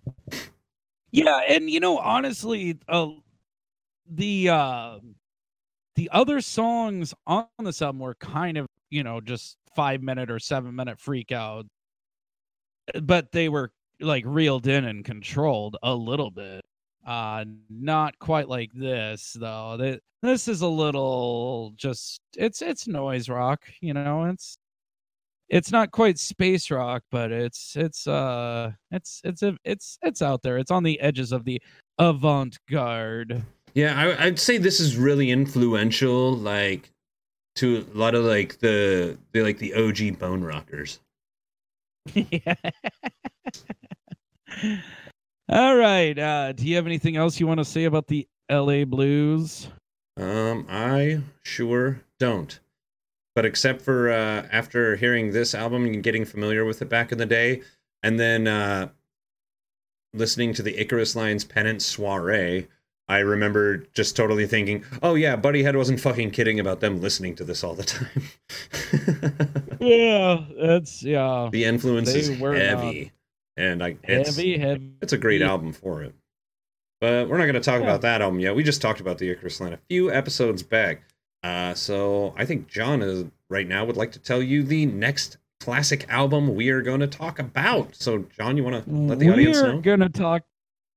S2: Yeah, and you know, honestly, uh, the uh, the other songs on this album were kind of, you know, just five minute or seven minute freak out, but they were like reeled in and controlled a little bit. Uh, not quite like this though. This is a little just it's it's noise rock, you know. It's it's not quite space rock, but it's it's uh it's it's a it's it's out there. It's on the edges of the avant garde.
S1: Yeah, I, I'd say this is really influential, like to a lot of like the the like the OG bone rockers. yeah.
S2: All right. Uh, do you have anything else you want to say about the LA Blues?
S1: Um, I sure don't. But except for uh, after hearing this album and getting familiar with it back in the day, and then uh, listening to the Icarus Line's Penance Soiree, I remember just totally thinking, "Oh yeah, Buddyhead wasn't fucking kidding about them listening to this all the time."
S2: yeah, that's yeah.
S1: The influence is heavy, and I it's, heavy, heavy. It's a great album for it. But we're not going to talk yeah. about that album yet. We just talked about the Icarus Line a few episodes back. Uh, so I think John is right now would like to tell you the next classic album we are going to talk about. So John, you want to let the we audience know?
S2: We are going to talk.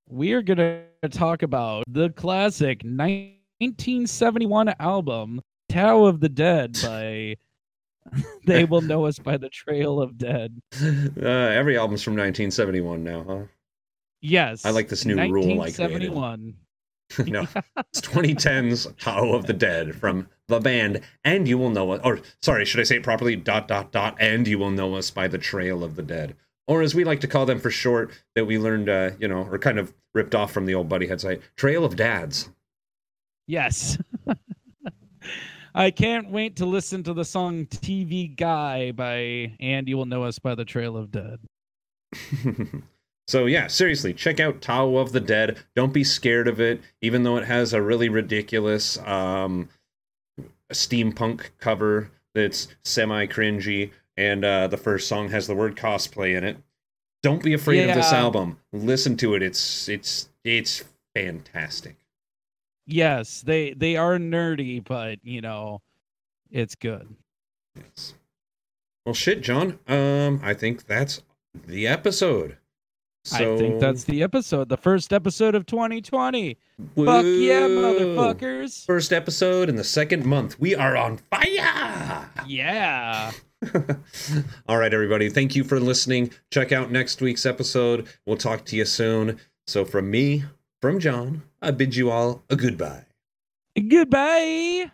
S2: We are going to talk about the classic 1971 album "Tao of the Dead" by. they will know us by the Trail of Dead.
S1: Uh, every album's from 1971 now, huh?
S2: Yes.
S1: I like this new rule. Like
S2: 1971.
S1: no, it's 2010's Tao of the Dead from the band, and you will know us. Or sorry, should I say it properly? Dot dot dot, and you will know us by the Trail of the Dead, or as we like to call them for short, that we learned, uh, you know, or kind of ripped off from the old Buddyhead site, Trail of Dads.
S2: Yes. I can't wait to listen to the song TV Guy by And You Will Know Us by the Trail of Dead.
S1: So yeah, seriously, check out Tao of the Dead. Don't be scared of it, even though it has a really ridiculous um, steampunk cover that's semi cringy, and uh, the first song has the word cosplay in it. Don't be afraid yeah. of this album. Listen to it. It's it's it's fantastic.
S2: Yes, they they are nerdy, but you know, it's good.
S1: Yes. Well, shit, John. Um, I think that's the episode.
S2: So, I think that's the episode, the first episode of 2020. Woo. Fuck yeah, motherfuckers.
S1: First episode in the second month. We are on fire.
S2: Yeah.
S1: All right, everybody. Thank you for listening. Check out next week's episode. We'll talk to you soon. So, from me, from John, I bid you all a goodbye.
S2: Goodbye.